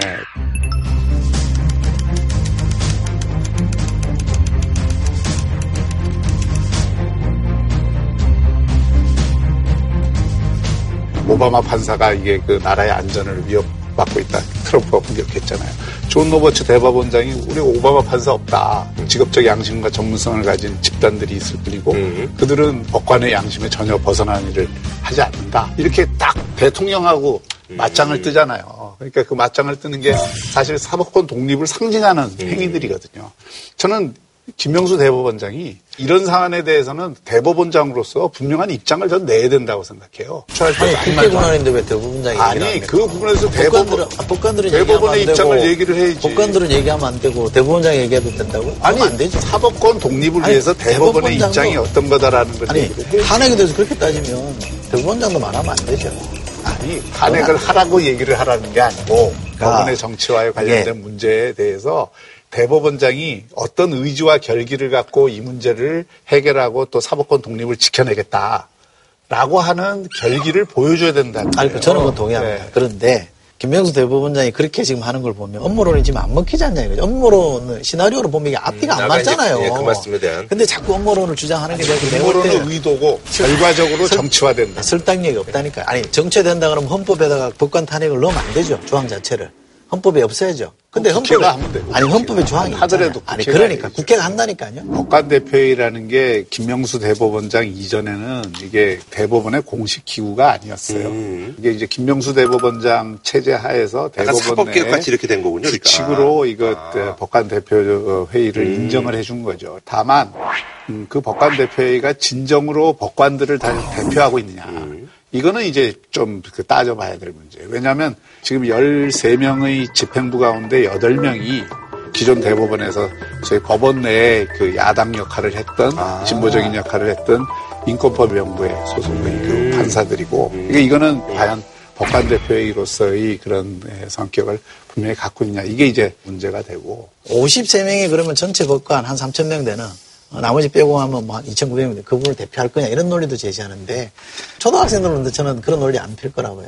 오바마 판사가 이게 그 나라의 안전을 위협받고 있다. 트럼프가 공격했잖아요. 존 로버츠 대법원장이 우리 오바마 판사 없다. 직업적 양심과 전문성을 가진 집단들이 있을 뿐이고 그들은 법관의 양심에 전혀 벗어나는 일을 하지 않는다. 이렇게 딱 대통령하고 맞짱을 뜨잖아요. 그러니까 그 맞짱을 뜨는 게 사실 사법권 독립을 상징하는 행위들이거든요. 저는 김명수 대법원장이 이런 사안에 대해서는 대법원장으로서 분명한 입장을 전 내야 된다고 생각해요. 아니, 국회 권한인데 왜 대법원장이 아니, 그 부분에서 대법원, 법관들은, 아, 법관들은 대법원의 입장을 되고, 얘기를 해야지. 법관들은 얘기하면 안 되고 대법원장이 얘기해도 된다고? 아니, 안 되죠. 사법권 독립을 아니, 위해서 대법원의 입장이 어떤 거다라는 걸 아니. 탄핵에 대해서 그렇게 따지면 대법원장도 말하면 안 되죠. 아니, 탄핵을 하라고 얘기를 하라는 게 아니고 그러니까 법원의 정치와에 관련된 이게- 문제에 대해서 대법원장이 어떤 의지와 결기를 갖고 이 문제를 해결하고 또 사법권 독립을 지켜내겠다 라고 하는 결기를 보여줘야 된다. 아니, 그 저는 그건 동의합니다. 그런데 김명수 대법원장이 그렇게 지금 하는 걸 보면 업무론이 지금 안 먹히잖아요. 이거죠. 업무론은 시나리오로 보면 이게 앞뒤가 안 아까 이제, 맞잖아요. 예, 그 말씀에 대한. 근데 자꾸 업무론을 주장하는 게 내가 때는 의도고 결과적으로 정치화된다. 설득력이 없다니까. 아니 정치화된다 그러면 헌법에다가 법관 탄핵을 넣으면 안 되죠. 조항 자체를. 헌법에 없애야죠. 근데 헌법에 국회가 하면 되고, 아니 헌법에 조항이 하더라도. 아니 그러니까 해야지. 국회가 한다니까요. 법관 대표회의라는 게 김명수 대법원장 이전에는 이게 대법원의 공식 기구가 아니었어요. 이게 이제 김명수 대법원장 체제 하에서 약간 대법원 사법개혁 내 같이 이렇게 된 거군요. 그러니까. 규칙으로 이거 어, 법관 대표 회의를 음. 인정을 해준 거죠. 다만 음, 그 법관 대표회의가 진정으로 법관들을 다 대표하고 있느냐. 음. 이거는 이제 좀그 따져봐야 될 문제예요. 왜냐하면 지금 13명의 집행부 가운데 8명이 기존 대법원에서 저희 법원 내에 그 야당 역할을 했던 아. 진보적인 역할을 했던 인권법 연구에 소속된 그 판사들이고 그러니까 이거는 과연 법관 대표회의로서의 그런 예, 성격을 분명히 갖고 있냐 이게 이제 문제가 되고 53명이 그러면 전체 법관 한 3천 명 되는 어, 나머지 빼고 하면 뭐한 2,900명 돼. 그분을 대표할 거냐 이런 논리도 제시하는데 초등학생들은 저는 그런 논리 안 필 거라고요.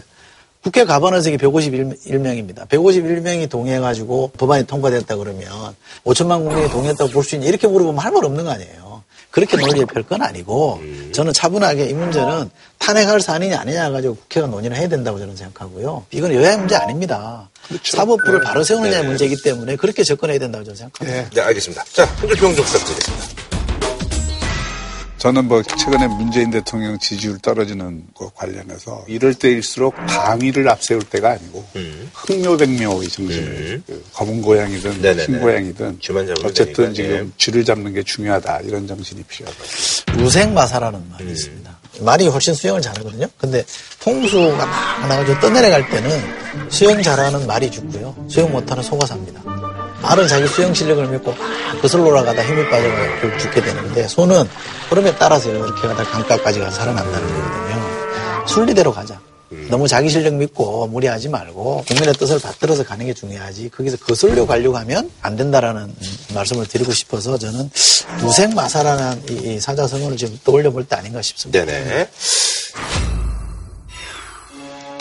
국회 가반의석이 151명입니다. 151명이 동의해가지고 법안이 통과됐다 그러면 5천만 국민이 동의했다고 볼 수 있냐 이렇게 물어보면 할 말 없는 거 아니에요. 그렇게 논리에 펼건 아니고 저는 차분하게 이 문제는 탄핵할 사안이냐 아니냐 가지고 국회가 논의를 해야 된다고 저는 생각하고요. 이건 여야의 문제 아닙니다. 사법부를 네. 바로 세우느냐의 네. 문제이기 때문에 그렇게 접근해야 된다고 저는 생각합니다. 네, 알겠습니다. 자, 홍준평 좀 부탁드리겠습니다. 저는 뭐 최근에 문재인 대통령 지지율 떨어지는 거 관련해서 이럴 때일수록 방위를 앞세울 때가 아니고 흥묘백묘의 정신을 그 검은 고양이든 음. 네네네. 흰 고양이든 어쨌든 되니까, 지금 예. 쥐를 잡는 게 중요하다 이런 정신이 필요하다. 우생마사라는 말이 있습니다. 말이 훨씬 수영을 잘하거든요. 근데 홍수가 막 나가지고 떠내려갈 때는 수영 잘하는 말이 죽고요. 수영 못하는 소가 삽니다. 말은 자기 수영 실력을 믿고 막 거슬러 올라가다 힘이 빠져서 결국 죽게 되는데 소는 흐름에 따라서 이렇게 가다 강가까지 가서 살아난다는 거거든요. 순리대로 가자. 너무 자기 실력 믿고 무리하지 말고 국민의 뜻을 받들어서 가는 게 중요하지 거기서 거슬려 가려고 하면 안 된다라는 말씀을 드리고 싶어서 저는 우생마사라는 이, 이 사자성어를 지금 떠올려 볼 때 아닌가 싶습니다. 네네.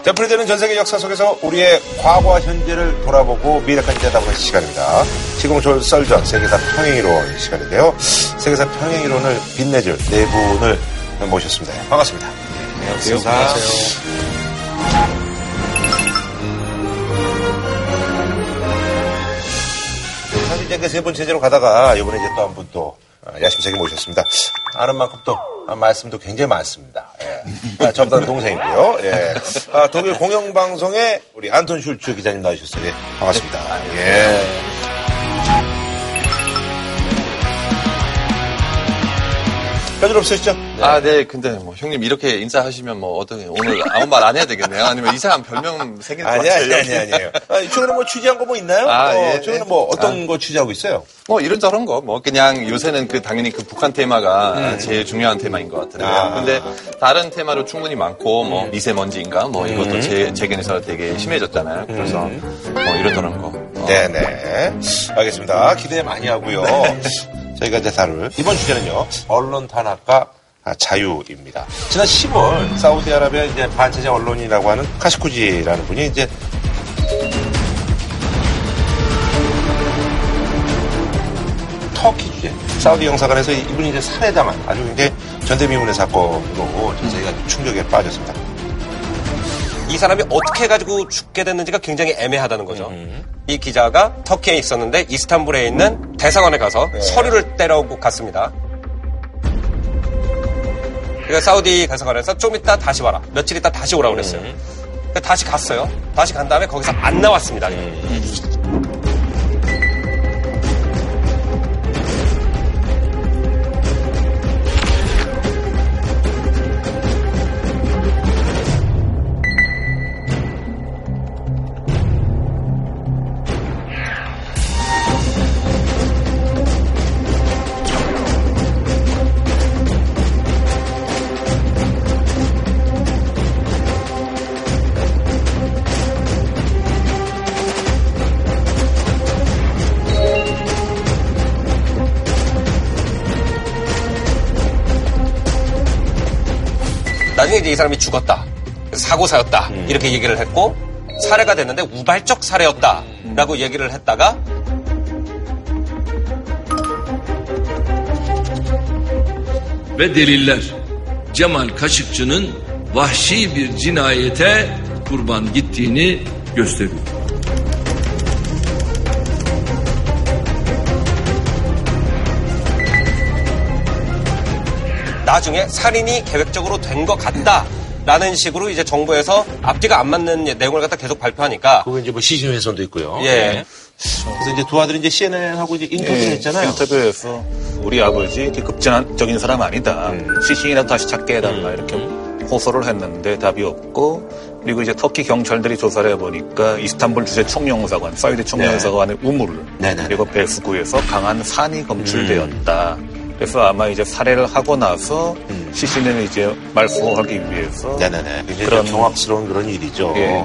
되풀이되는 전 세계 역사 속에서 우리의 과거와 현재를 돌아보고 미래까지 내다보는 시간입니다. 지금은 저 썰전 세계사 평행이론 시간인데요. 세계사 평행이론을 빛내줄 네 분을 모셨습니다. 반갑습니다. 안녕하세요. 사실 이제 그 세 번째제로 가다가 이번에 이제 또 한 분 또 야심차게 모셨습니다. 아는 만큼 또 아, 말씀도 굉장히 많습니다. 예. 아, 저보다 동생이고요. 예. 아, 독일 공영방송에 우리 안톤 슐츠 기자님 나오셨어요. 예. 반갑습니다. 예. 별일 없으시죠? 아, 네. 근데 뭐 형님 이렇게 인사하시면 뭐 어떻게 오늘 아무 말 안 해야 되겠네요. 아니면 이상한 별명 생길 것 아니, 같아요. 아니, 아니, 아니에요. 아, 최근에 뭐 취재한 거 뭐 있나요? 아, 어, 예. 최근에 뭐 어떤 아. 거 취재하고 있어요? 뭐 이런저런 거, 뭐 그냥 요새는 그 당연히 그 북한 테마가 제일 중요한 테마인 것. 음. 아. 음. 근데 다른 테마로 충분히 많고 뭐 미세먼지인가 뭐 이것도 제, 제겐에서 되게 심해졌잖아요. 그래서 뭐 이런저런 거. 어. 네네. 알겠습니다. 기대 많이 하고요. 저희가 이제 다룰 이번 주제는요. 언론 탄압과 아, 자유입니다. 지난 10월 사우디아라비아 이제 반체제 언론이라고 하는 카시쿠지라는 분이 이제 터키 주재 사우디 영사관에서 이분이 이제 살해당한 아주 굉장히 전대미문의 사건으로 저희가 충격에 빠졌습니다. 이 사람이 어떻게 해가지고 죽게 됐는지가 굉장히 애매하다는 거죠. 이 기자가 터키에 있었는데 이스탄불에 있는 대사관에 가서 서류를 떼려고 갔습니다. 그러니까 사우디 대사관에서 좀 이따 다시 와라. 며칠 있다 다시 오라고 그랬어요. 그러니까 다시 갔어요. 다시 간 다음에 거기서 안 나왔습니다. 나 이 사람이 죽었다. 사고사였다. 이렇게 얘기를 했고 살해가 됐는데 우발적 살해였다라고 얘기를 했다가 ve deliller Cemal Kaşıkçı'nın vahşi bir cinayete kurban gittiğini gösteriyor. 나중에 살인이 계획적으로 된 것 같다 라는 식으로 이제 정부에서 앞뒤가 안 맞는 내용을 갖다 계속 발표하니까 그거 이제 뭐 시신 훼손도 있고요. 예. 네. 그래서 이제 두 아들이 이제 CNN하고 이제 인터뷰를 예, 했잖아요. 인터뷰에서 우리 아버지 이렇게 급진적인 사람 아니다. 음. 시신이라도 다시 찾게 해달라 이렇게 호소를 했는데 답이 없고 그리고 이제 터키 경찰들이 조사를 해보니까 이스탄불 주재 총영사관, 사우디 총영사관의 우물 그리고 배수구에서 강한 산이 검출되었다. 그래서 아마 이제 살해를 하고 나서 시신을 이제 말소하기 위해서 네네네. 굉장히 좀 경악스러운 그런 일이죠. 예.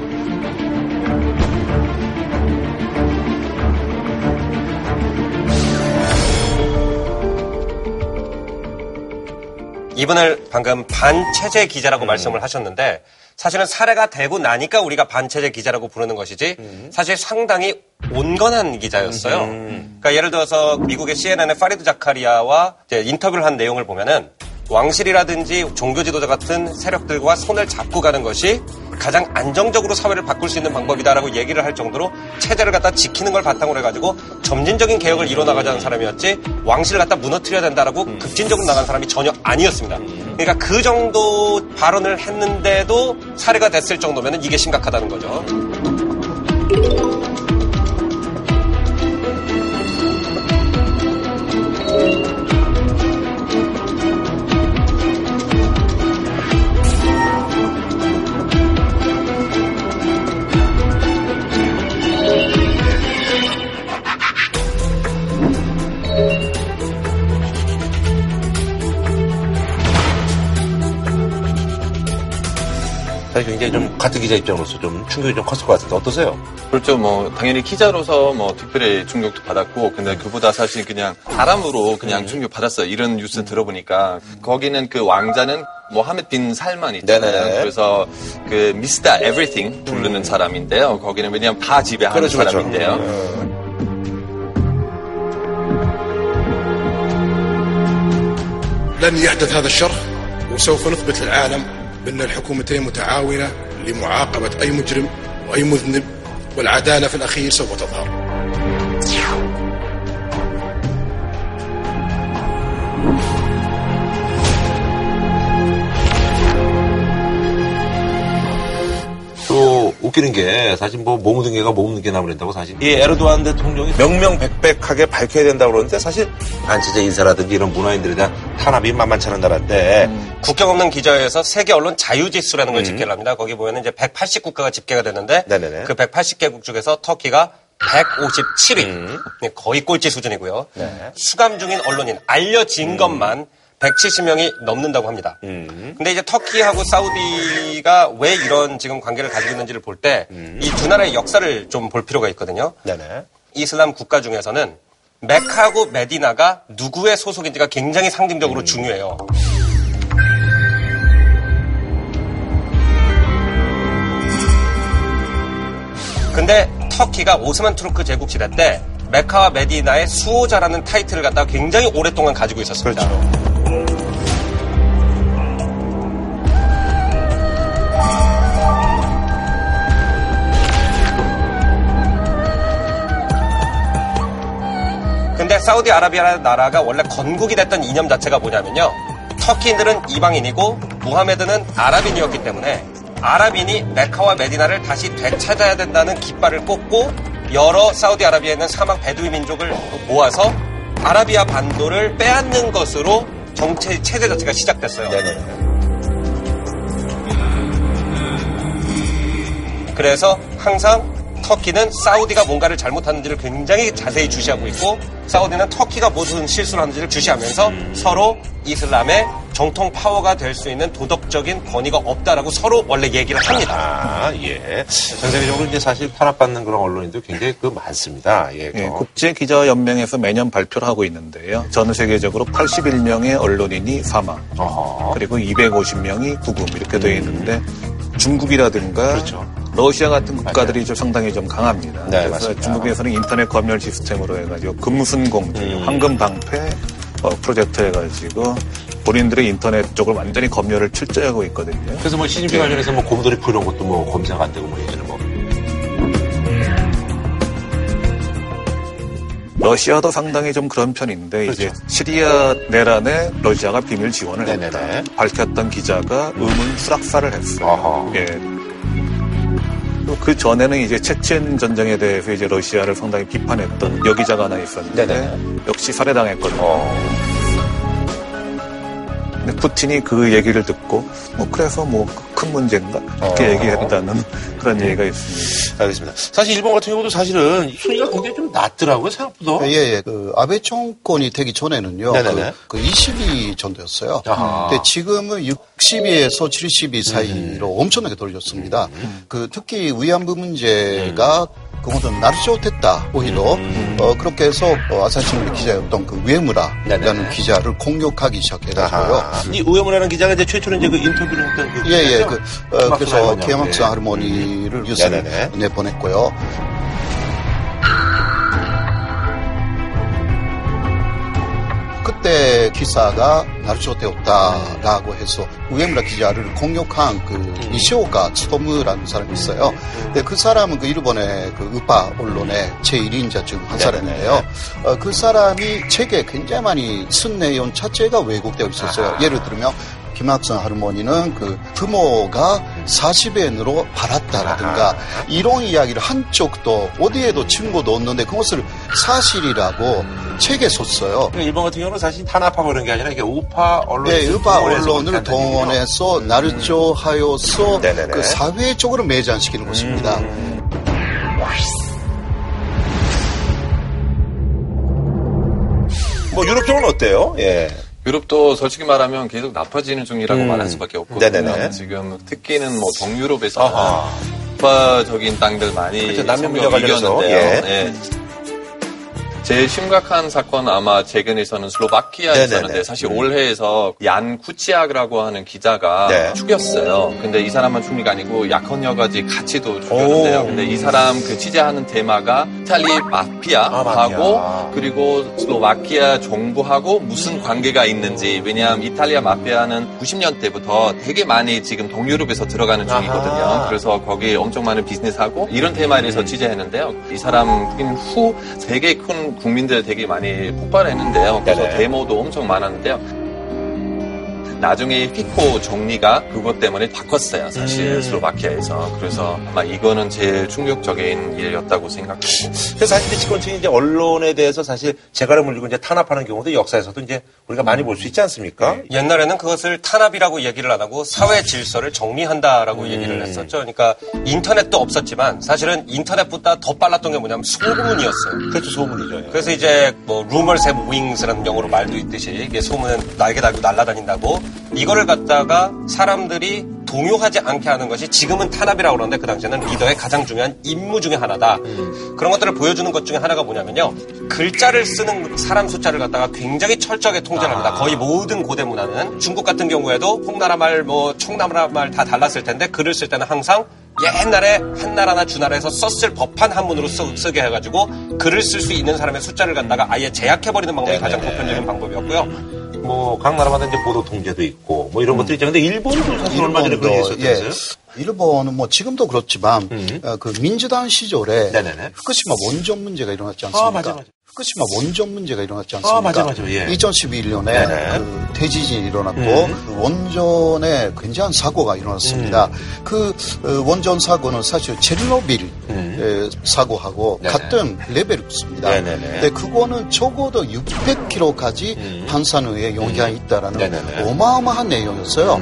이분을 방금 반체제 기자라고 말씀을 하셨는데 사실은 살해가 되고 나니까 우리가 반체제 기자라고 부르는 것이지 사실 상당히 온건한 기자였어요. 그러니까 예를 들어서 미국의 CNN의 파리드 자카리아와 인터뷰를 한 내용을 보면은 왕실이라든지 종교 지도자 같은 세력들과 손을 잡고 가는 것이 가장 안정적으로 사회를 바꿀 수 있는 방법이다라고 얘기를 할 정도로 체제를 갖다 지키는 걸 바탕으로 해가지고 점진적인 개혁을 이뤄나가자는 사람이었지 왕실을 갖다 무너뜨려야 된다라고 급진적으로 나간 사람이 전혀 아니었습니다. 그러니까 그 정도 발언을 했는데도 살해가 됐을 정도면 이게 심각하다는 거죠. 사실 굉장히 좀 같은 기자 입장으로서 좀 충격이 좀 컸을 것 같은데 어떠세요? 그렇죠. 뭐 당연히 기자로서 뭐 특별히 충격도 받았고 근데 그보다 사실 그냥 사람으로 그냥 충격 받았어요. 이런 뉴스 들어보니까 거기는 그 왕자는 모하메드 빈 살만 있잖아요. 네네. 그래서 그 미스터 에브리띵 부르는 사람인데요. 거기는 왜냐면 다 지배하는 그렇죠, 그렇죠. 사람인데요. لن يحدث هذا الشر وسوف نثبت للعالم بأن الحكومتين متعاونة لمعاقبة أي مجرم وأي مذنب والعدالة في الأخير سوف تظهر. 또 웃기는 게 사실 뭐 몸묻은 개가 몸묻은 개 나버린다고 사실 이 에르도안 대통령이 명명백백하게 밝혀야 된다고 그러는데 사실 반체제 인사라든지 이런 문화인들에 대한 탄압이 만만치 않은 나라인데 국경 없는 기자회에서 세계 언론 자유지수라는 걸 집계를 합니다. 거기 보면은 이제 180국가가 집계가 됐는데 네네네. 그 180개국 중에서 터키가 157위. 거의 꼴찌 수준이고요. 수감 중인 언론인 알려진 것만 170명이 넘는다고 합니다. 근데 이제 터키하고 사우디가 왜 이런 지금 관계를 가지고 있는지를 볼 때 이 두 나라의 역사를 좀 볼 필요가 있거든요. 네네. 이슬람 국가 중에서는 메카하고 메디나가 누구의 소속인지가 굉장히 상징적으로 중요해요. 근데 터키가 오스만 투르크 제국 시대 때 메카와 메디나의 수호자라는 타이틀을 갖다가 굉장히 오랫동안 가지고 있었습니다. 사우디아라비아라는 나라가 원래 건국이 됐던 이념 자체가 뭐냐면요. 터키인들은 이방인이고 무하메드는 아랍인이었기 때문에 아랍인이 메카와 메디나를 다시 되찾아야 된다는 깃발을 꽂고 여러 사우디아라비아에 있는 사막 베두이 민족을 모아서 아라비아 반도를 빼앗는 것으로 정체 체제 자체가 시작됐어요. 그래서 항상 터키는 사우디가 뭔가를 잘못하는지를 굉장히 자세히 주시하고 있고 사우디는 터키가 무슨 실수를 하는지를 주시하면서 서로 이슬람의 정통 파워가 될 수 있는 도덕적인 권위가 없다라고 서로 원래 얘기를 합니다. 아, 예. 전 세계적으로 이제 사실 탄압받는 그런 언론인도 굉장히 그 많습니다. 예. 예, 국제 기자 연맹에서 매년 발표를 하고 있는데요. 전 세계적으로 81명의 언론인이 사망, 그리고 250명이 구금 이렇게 되어 있는데 중국이라든가 그렇죠. 러시아 같은 국가들이 좀 상당히 좀 강합니다. 네, 그래서 맞습니다. 중국에서는 인터넷 검열 시스템으로 해가지고 금순공주, 음. 황금 방패 어, 프로젝트 해가지고 본인들의 인터넷 쪽을 완전히 검열을 철저하고 있거든요. 그래서 뭐 시진핑 관련해서 뭐 곰돌이 풀 이런 것도 뭐 검사가 안 되고 뭐 예전에 뭐. 러시아도 상당히 좀 그런 편인데 이제 시리아 내란에 러시아가 비밀 지원을 했다 밝혔던 기자가 의문 수락사를 했어요. 예. 또 그 전에는 이제 체첸 전쟁에 대해서 이제 러시아를 상당히 비판했던 여기자가 하나 있었는데 역시 살해당했거든요. 근데 푸틴이 그 얘기를 듣고 뭐 그래서 뭐 큰 문제인가 이렇게 어. 얘기했다는 그런 얘기가 있습니다. 알겠습니다. 사실 일본 같은 경우도 사실은 순위가 굉장히 좀 낮더라고요 생각보다. 예, 예. 그 아베 정권이 되기 전에는요. 네네네. 그, 그 20위 정도였어요. 아하. 근데 지금은 60위에서 70위 사이로 음. 엄청나게 돌렸습니다. 그 특히 위안부 문제가 그것은 나르쇼됐다 오히려 음. 어, 그렇게 해서 어, 아사히신문 기자였던 그 우에무라라는 기자를 공격하기 시작해가지고요. 이 우에무라는 기자가 이제 최초로 이제 그 인터뷰를 했던 그 예, 예. 그, 어, 그래서. 케막스 예. 할머니를 뉴스를 네네네. 내보냈고요. 그때 기사가 나르쇼되었다라고 해서 우에무라 기자를 공격한 그 니시오카 스토무라는 사람이 있어요. 근데 그 사람은 그 일본의 그 우파 언론의 제1인자 중 한 사람인데요. 어, 그 사람이 책에 굉장히 많이 쓴 내용 자체가 왜곡되어 있었어요. 예를 들면 김학선 할머니는 그 부모가 40엔으로 팔았다라든가 이런 이야기를 한쪽도 어디에도 증거도 없는데 그것을 사실이라고 책에 썼어요. 그러니까 일본 같은 경우는 사실 탄압하고 그런 게 아니라 이게 우파 언론 네, 우파 언론을 동원해서 나르조하여서 네네네. 그 사회적으로 매장시키는 것입니다. 뭐 유럽 쪽은 어때요? 예. 유럽도 솔직히 말하면 계속 나빠지는 중이라고 음. 말할 수밖에 없거든요. 네네네. 지금 특히는 뭐 동유럽에서 우파적인 땅들 많이 그렇죠. 남녀 문제 성격 관련해서, 이겼는데요. 예. 예. 제일 심각한 사건 아마 최근에서는 슬로바키아에 네네네. 있었는데 사실 올해에서 얀 쿠치악이라고 하는 기자가 네. 죽였어요. 근데 이 사람만 게 아니고 약혼녀까지 같이도 죽였는데요. 오. 근데 이 사람 그 취재하는 테마가 이탈리 마피아하고 마피아. 그리고 슬로바키아 정부하고 무슨 관계가 있는지 왜냐하면 이탈리아 마피아는 90년대부터 되게 많이 지금 동유럽에서 들어가는 중이거든요. 아하. 그래서 거기 엄청 많은 비즈니스하고 이런 테마에 대해서 취재했는데요. 이 사람 죽인 후 되게 큰 국민들 되게 많이 폭발했는데요. 그래서 네네. 데모도 엄청 많았는데요. 나중에 피코 정리가 그것 때문에 바꿨어요. 사실 음. 슬로바키아에서. 그래서 아마 이거는 제일 충격적인 일이었다고 생각하고. 그래서 사실 집권층이 이제 언론에 대해서 사실 재갈을 물리고 이제 탄압하는 경우도 역사에서도 이제 우리가 많이 볼 수 있지 않습니까? 옛날에는 그것을 탄압이라고 얘기를 안 하고 사회 질서를 정리한다라고 음. 얘기를 했었죠. 그러니까 인터넷도 없었지만 사실은 인터넷보다 더 빨랐던 게 뭐냐면 소문이었어요. 그렇죠, 소문이죠. 그래서 이제 뭐 rumors have wings라는 영어로 말도 있듯이 이게 소문은 날개 달고 날아다닌다고 이거를 갖다가 사람들이 동요하지 않게 하는 것이 지금은 탄압이라고 그러는데 그 당시에는 리더의 가장 중요한 임무 중에 하나다. 그런 것들을 보여주는 것 중에 하나가 뭐냐면요. 글자를 쓰는 사람 숫자를 갖다가 굉장히 철저하게 통제를 합니다. 거의 모든 고대 문화는 중국 같은 경우에도 홍나라 말, 뭐 청나라 말 다 달랐을 텐데 글을 쓸 때는 항상 옛날에 한나라나 주나라에서 썼을 법한 한문으로 쓰, 게 해가지고 글을 쓸 수 있는 사람의 숫자를 갖다가 아예 제약해버리는 방법이 가장 보편적인 방법이었고요. 뭐 각 나라마다 이제 보도 통제도 있고 뭐 이런 것들이 있죠. 근데 일본도 사실 얼마 전에 그런 게 일본도, 있었다면서요? 예. 일본은 뭐 지금도 그렇지만 어, 그 민주당 시절에 네네네. 후쿠시마 원전 문제가 일어났지 않습니까? 아, 맞아, 맞아. 후쿠시마 원전 문제가 일어났지 않습니까? 아, 맞아, 맞아. 예. 2011년에 네네. 그 대지진이 일어났고 음. 그 원전에 굉장한 사고가 일어났습니다. 음. 그 어, 원전 사고는 사실 체르노빌 에, 사고하고 음. 네네. 같은 레벨이었습니다. 네네네. 근데 그거는 적어도 600km까지 반사능에 영향이 있다라는 음. 네네네. 음. 어마어마한 내용이었어요.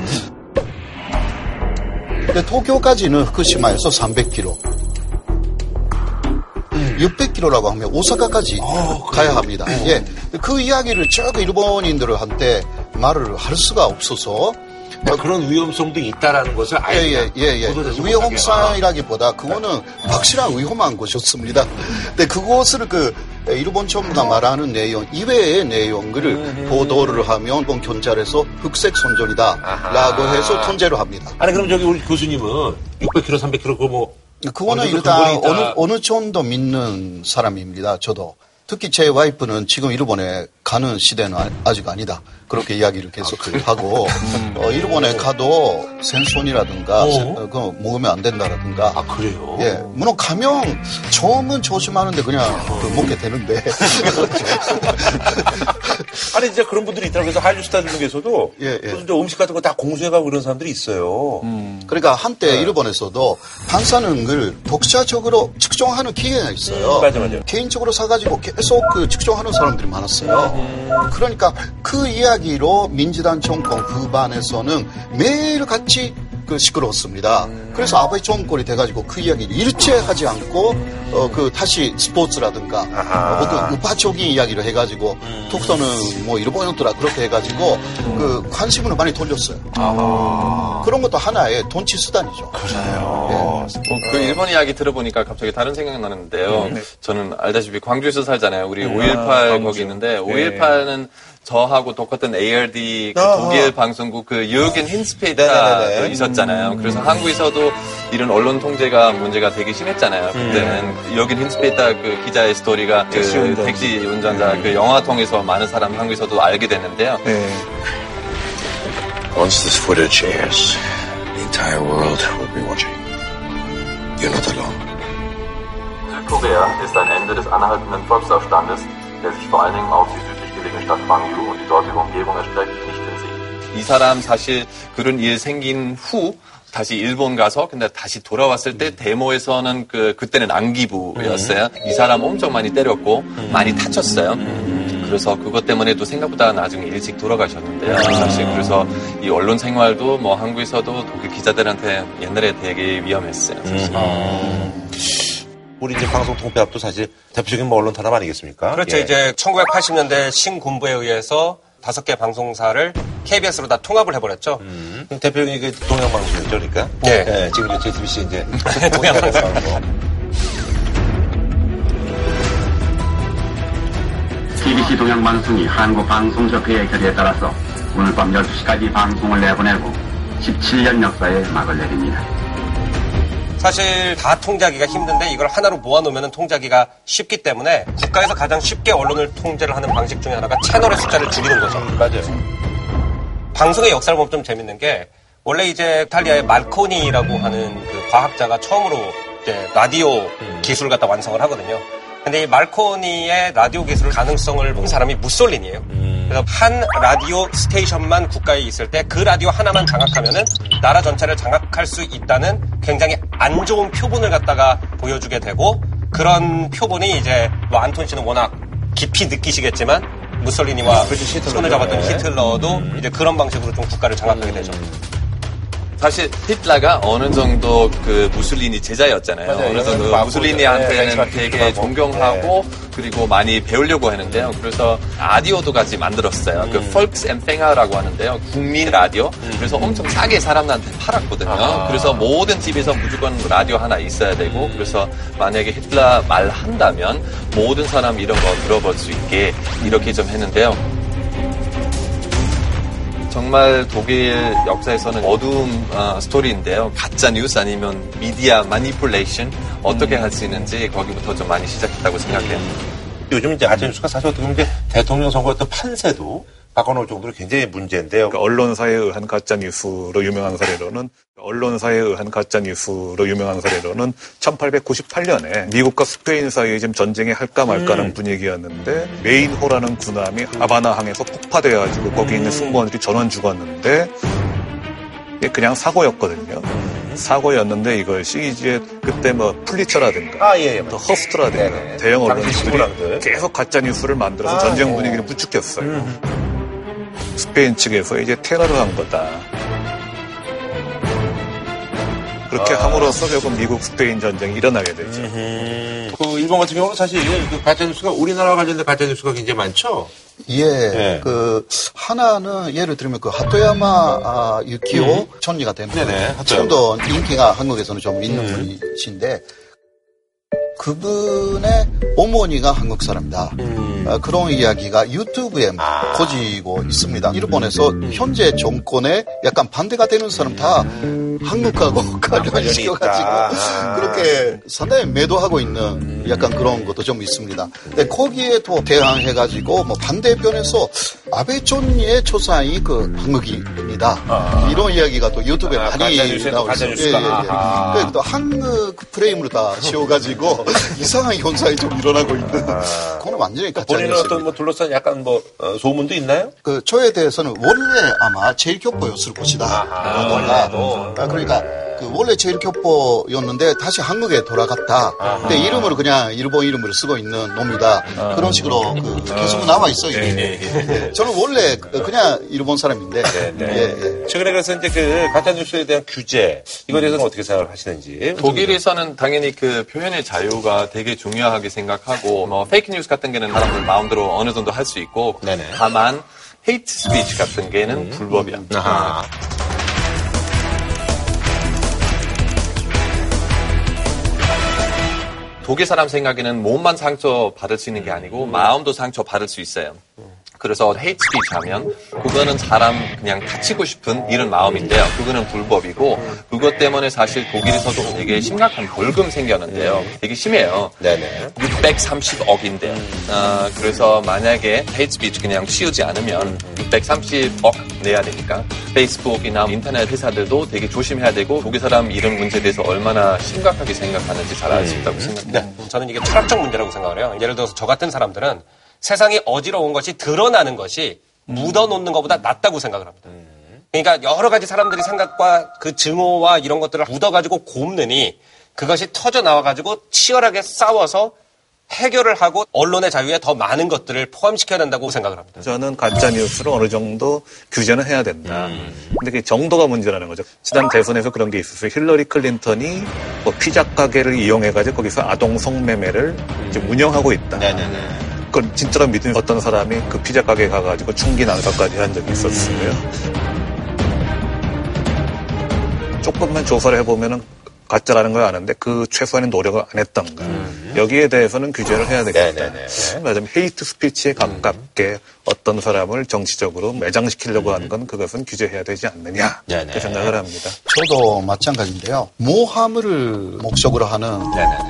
근데 도쿄까지는 후쿠시마에서 300km. 600km라고 하면 오사카까지 가야 합니다. 예. 그 이야기를 쭉 일본인들한테 말을 할 수가 없어서 그러니까 그런 위험성도 있다라는 것을 아예 예, 예, 예, 위험성이라기보다 그거는 확실한 위험한 것이었습니다. 근데 그것을 그 일본 정부가 말하는 내용 이외의 내용을 보도를 하면 일본 경찰에서 흑색 선전이다라고 해서 통제를 합니다. 아니 그럼 저기 우리 교수님은 600km, 300km 그거 뭐 그거는 일단 어느. 어느 정도 믿는 사람입니다. 저도. 특히 제 와이프는 지금 일본에 가는 시대는 아- 아직 아니다. 그렇게 이야기를 계속 하고, 어, 일본에 가도 생선이라든가, 어. 그거 먹으면 안 된다라든가. 아, 그래요? 예. 물론 가면 처음은 조심하는데 그냥 그 먹게 되는데. 아니 진짜 그런 분들이 있더라고요. 그래서 한류 스타들 중에서도 예, 예. 무슨 음식 같은 거 다 공수해가고 그런 사람들이 있어요. 그러니까 네. 한때 일본에서도 반사능을 독자적으로 측정하는 기계가 있어요. 음, 맞아, 맞아. 개인적으로 사가지고 계속 그 측정하는 사람들이 많았어요. 음. 그러니까 그 이야기로 민주당 정권 후반에서는 매일 같이 그 시끄러웠습니다. 음. 그래서 아베 정권이 돼가지고 그 이야기를 일체 하지 않고 어 그 다시 스포츠라든가 어, 혹은 우파적인 이야기를 해가지고 음. 독서는 뭐 일본어더라 그렇게 해가지고 그 관심을 많이 돌렸어요. 그런 것도 하나의 돈치 수단이죠. 그래요. 뭐, 그 일본 이야기 들어보니까 갑자기 다른 생각이 나는데요. 저는 알다시피 광주에서 살잖아요. 우리 음. 5.18 아, 광주. 거기 있는데, 네. 5.18는 저하고 똑같은 ARD 그 아하. 독일 방송국 그 유겐 힌스페이터가 네네네네. 있었잖아요. 그래서 한국에서도 이런 언론 통제가 문제가 되게 심했잖아요. 그때는 유겐 힌스페이터 그 기자의 스토리가 그 택시 운전. 택시 운전자 그 영화 통해서 많은 사람 한국에서도 알게 됐는데요. Once this footage airs, the entire world will be watching. You're not alone. Südkorea ist ein Ende des anhaltenden Volksaufstandes, der sich vor allen Dingen auf die gelegene Stadt Gwangju und die dortige Umgebung erstreckt, nicht in Sicht. 이 사람 사실 그런 일 생긴 후 다시 일본 가서 근데 다시 돌아왔을 때 데모에서는 그 그때는 안기부였어요. 이 사람 엄청 많이 때렸고 많이 다쳤어요. 그래서 그것 때문에도 생각보다 나중에 일찍 돌아가셨는데요. 사실 그래서 이 언론 생활도 뭐 한국에서도 독일 기자들한테 옛날에 되게 위험했어요. 사실. 우리 이제 방송 통폐합도 사실 대표적인 뭐 언론 탄압 아니겠습니까? 그렇죠. 예. 이제 1980년대 신군부에 의해서 다섯 개 방송사를 KBS로 다 통합을 해버렸죠. 그럼 대표적인 그 동양방송이죠, 그러니까. 예. 지금 이제 JTBC 이제 동양방송. TBC 동양방송이 한국방송협회의 결의에 따라서 오늘 밤 12시까지 방송을 내보내고 17년 역사에 막을 내립니다. 사실 다 통제하기가 힘든데 이걸 하나로 모아놓으면 통제하기가 쉽기 때문에 국가에서 가장 쉽게 언론을 통제를 하는 방식 중에 하나가 채널의 숫자를 줄이는 거죠. 맞아요. 방송의 역사를 보면 좀 재밌는 게 원래 이제 이탈리아의 말코니라고 하는 그 과학자가 처음으로 이제 라디오 기술을 갖다 완성을 하거든요. 근데 이 말코니의 라디오 기술 가능성을 본 사람이 무솔린이에요. 그래서 한 라디오 스테이션만 국가에 있을 때 그 라디오 하나만 장악하면은 나라 전체를 장악할 수 있다는 굉장히 안 좋은 표본을 갖다가 보여주게 되고 그런 표본이 이제 뭐 안톤 씨는 워낙 깊이 느끼시겠지만 무솔리니와 손을 잡았던 네. 히틀러도 이제 그런 방식으로 좀 국가를 장악하게 되죠. 사실 히틀러가 어느 정도 그 무솔리니 제자였잖아요. 맞아요. 그래서 그 맞고, 네, 되게 하고. 존경하고 그리고 많이 배우려고 했는데요. 그래서 라디오도 같이 만들었어요. 그 음. 폴크스 엠팽아라고 하는데요. 국민 라디오. 그래서 엄청 싸게 사람들한테 팔았거든요. 아. 그래서 모든 집에서 무조건 라디오 하나 있어야 되고 그래서 만약에 히틀러 말 한다면 모든 사람 이런 거 들어볼 수 있게 이렇게 좀 했는데요. 정말 독일 역사에서는 어두운 어, 스토리인데요. 가짜 뉴스 아니면 미디어 manipulation 어떻게 할 수 있는지 거기부터 좀 많이 시작했다고 생각해요. 요즘 이제 가짜 뉴스가 사실 어떻게 보면 대통령 선거였던 판세도 바꿔놓을 정도로 굉장히 문제인데요. 그러니까 언론사에 의한 가짜 뉴스로 유명한 사례로는 언론사에 의한 가짜 뉴스로 유명한 사례로는 1898년에 미국과 스페인 사이에 지금 전쟁이 할까 말까라는 음. 분위기였는데 메인호라는 군함이 하바나 항에서 폭파돼가지고 거기 있는 승무원들이 전원 죽었는데 그냥 사고였거든요. 사고였는데 이것이 이제 그때 뭐 플리처라든가 아, 예, 예. 또 허스트라든가 대형 당시 언론들이. 계속 가짜 뉴스를 만들어서 아, 전쟁 예. 분위기를 부추겼어요. 스페인 측에서 이제 테러를 한 거다. 그렇게 아. 함으로써 결국 미국 스페인 전쟁이 일어나게 되죠. 그 일본 같은 경우는 사실 그 가짜뉴스가 우리나라와 관련된 가짜뉴스가 굉장히 많죠. 예, 네. 그 하나는 예를 들면 그 하토야마 아, 유키오 음. 총리가 된 분, 네네, 하토야마. 지금도 인기가 한국에서는 좀 있는 음. 분이신데 그분의 어머니가 한국 사람이다. 음. 아, 그런 이야기가 유튜브에 아. 퍼지고 있습니다. 일본에서 음. 현재 정권에 약간 반대가 되는 사람 다 한국하고 관련시켜가지고 있다. 아. 그렇게 상당히 매도하고 있는 약간 그런 것도 좀 있습니다. 근데 거기에 또 대항해가지고 뭐 반대편에서 아베 총리의 초상이 그 한국인이다. 이런 이야기가 또 유튜브에 아, 많이 나오고 있어요. 가짜뉴스가. 아하. 그래서 또 한국 프레임으로 다 씌워가지고 이상한 현상이 좀 일어나고 있는. 그거는 완전히 아. 본인은. 어떤 뭐 둘러싼 약간 뭐 어, 소문도 있나요? 그 저에 대해서는 원래 아마 제일 교포였을 것이다. 원래. 아, 그러니까 그 원래 제일 교포였는데 다시 한국에 돌아갔다. 근데 이름으로 그냥 일본 이름으로 쓰고 있는 놈이다. 그런 식으로 그 계속 나와 있어요. 예. 저는 원래 그- 그냥 일본 사람인데. 예, 예. 최근에 그래서 이제 그 가짜 뉴스에 대한 규제, 이거에 대해서는 어떻게 생각을 하시는지. 독일에서는 당연히 그 표현의 자유가 되게 중요하게 생각하고 뭐 fake news 같은 게는 사람들 마음대로 어느 정도 할 수 있고 다만 hate speech 같은 게는 불법이야. 아하. 독일 사람 생각에는 몸만 상처 받을 수 있는 게 아니고 마음도 상처 받을 수 있어요. 그래서 hate speech 하면 그거는 사람 그냥 다치고 싶은 이런 마음인데요. 그거는 불법이고 그것 때문에 사실 독일에서도 되게 심각한 벌금 생겼는데요. 되게 심해요. 네네. 630억인데요. 아, 그래서 만약에 hate speech 그냥 치우지 않으면 630억 내야 되니까 페이스북이나 인터넷 회사들도 되게 조심해야 되고 독일 사람 이런 문제에 대해서 얼마나 심각하게 생각하는지 잘 알 수 있다고 생각합니다. 음, 저는 이게 철학적 문제라고 생각을 해요. 예를 들어서 저 같은 사람들은 세상이 어지러운 것이 드러나는 것이 묻어놓는 것보다 낫다고 생각을 합니다. 그러니까 여러 가지 사람들이 생각과 그 증오와 이런 것들을 묻어가지고 곱느니 그것이 터져 나와가지고 치열하게 싸워서 해결을 하고 언론의 자유에 더 많은 것들을 포함시켜야 된다고 생각을 합니다. 저는 가짜 뉴스를 어느 정도 규제는 해야 된다. 근데 그 정도가 문제라는 거죠. 지난 대선에서 그런 게 있었어요. 힐러리 클린턴이 뭐 피자 가게를 이용해 가지고 거기서 아동 성매매를 지금 운영하고 있다. 그걸 진짜로 믿는 어떤 사람이 그 피자 가게 가가지고 총기 난사까지 한 적이 있었어요. 조금만 조사를 해보면은 가짜라는 걸 아는데 그 최소한의 노력을 안 했던가. 여기에 대해서는 규제를 해야 되겠다. 말하자면 헤이트 스피치에 가깝게 어떤 사람을 정치적으로 매장시키려고 하는 건 그것은 규제해야 되지 않느냐. 이렇게 생각을 합니다. 저도 마찬가지인데요. 모함을 목적으로 하는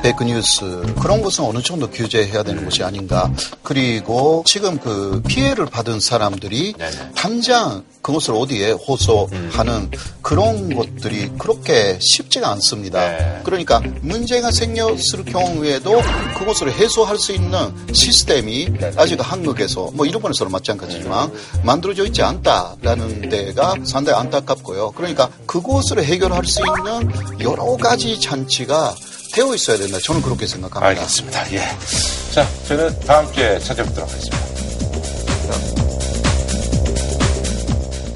페이크뉴스 그런 것은 어느 정도 규제해야 되는 것이 아닌가. 그리고 지금 그 피해를 받은 사람들이 당장 그것을 어디에 호소하는 그런 것들이 그렇게 쉽지가 않습니다. 그러니까 문제가 생겼을 경우에도 그것을 해소할 수 있는 시스템이 아직 한국에서 뭐 일본에서 는 마찬가지지만 만들어져 있지 않다라는 데가 상당히 안타깝고요. 그러니까 그것을 해결할 수 있는 여러 가지 잔치가 되어 있어야 된다. 저는 그렇게 생각합니다. 알겠습니다. 예. 자, 저는 다음 주에 찾아뵙도록 하겠습니다.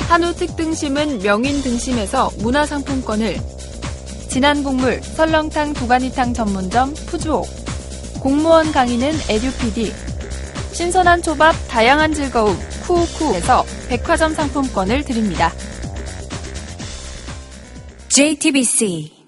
한우 특등심은 명인 등심에서 문화상품권을 진한 국물 설렁탕 도가니탕 전문점 푸주옥 공무원 강의는 에듀피디 신선한 초밥 다양한 즐거움 쿠우쿠에서 백화점 상품권을 드립니다. JTBC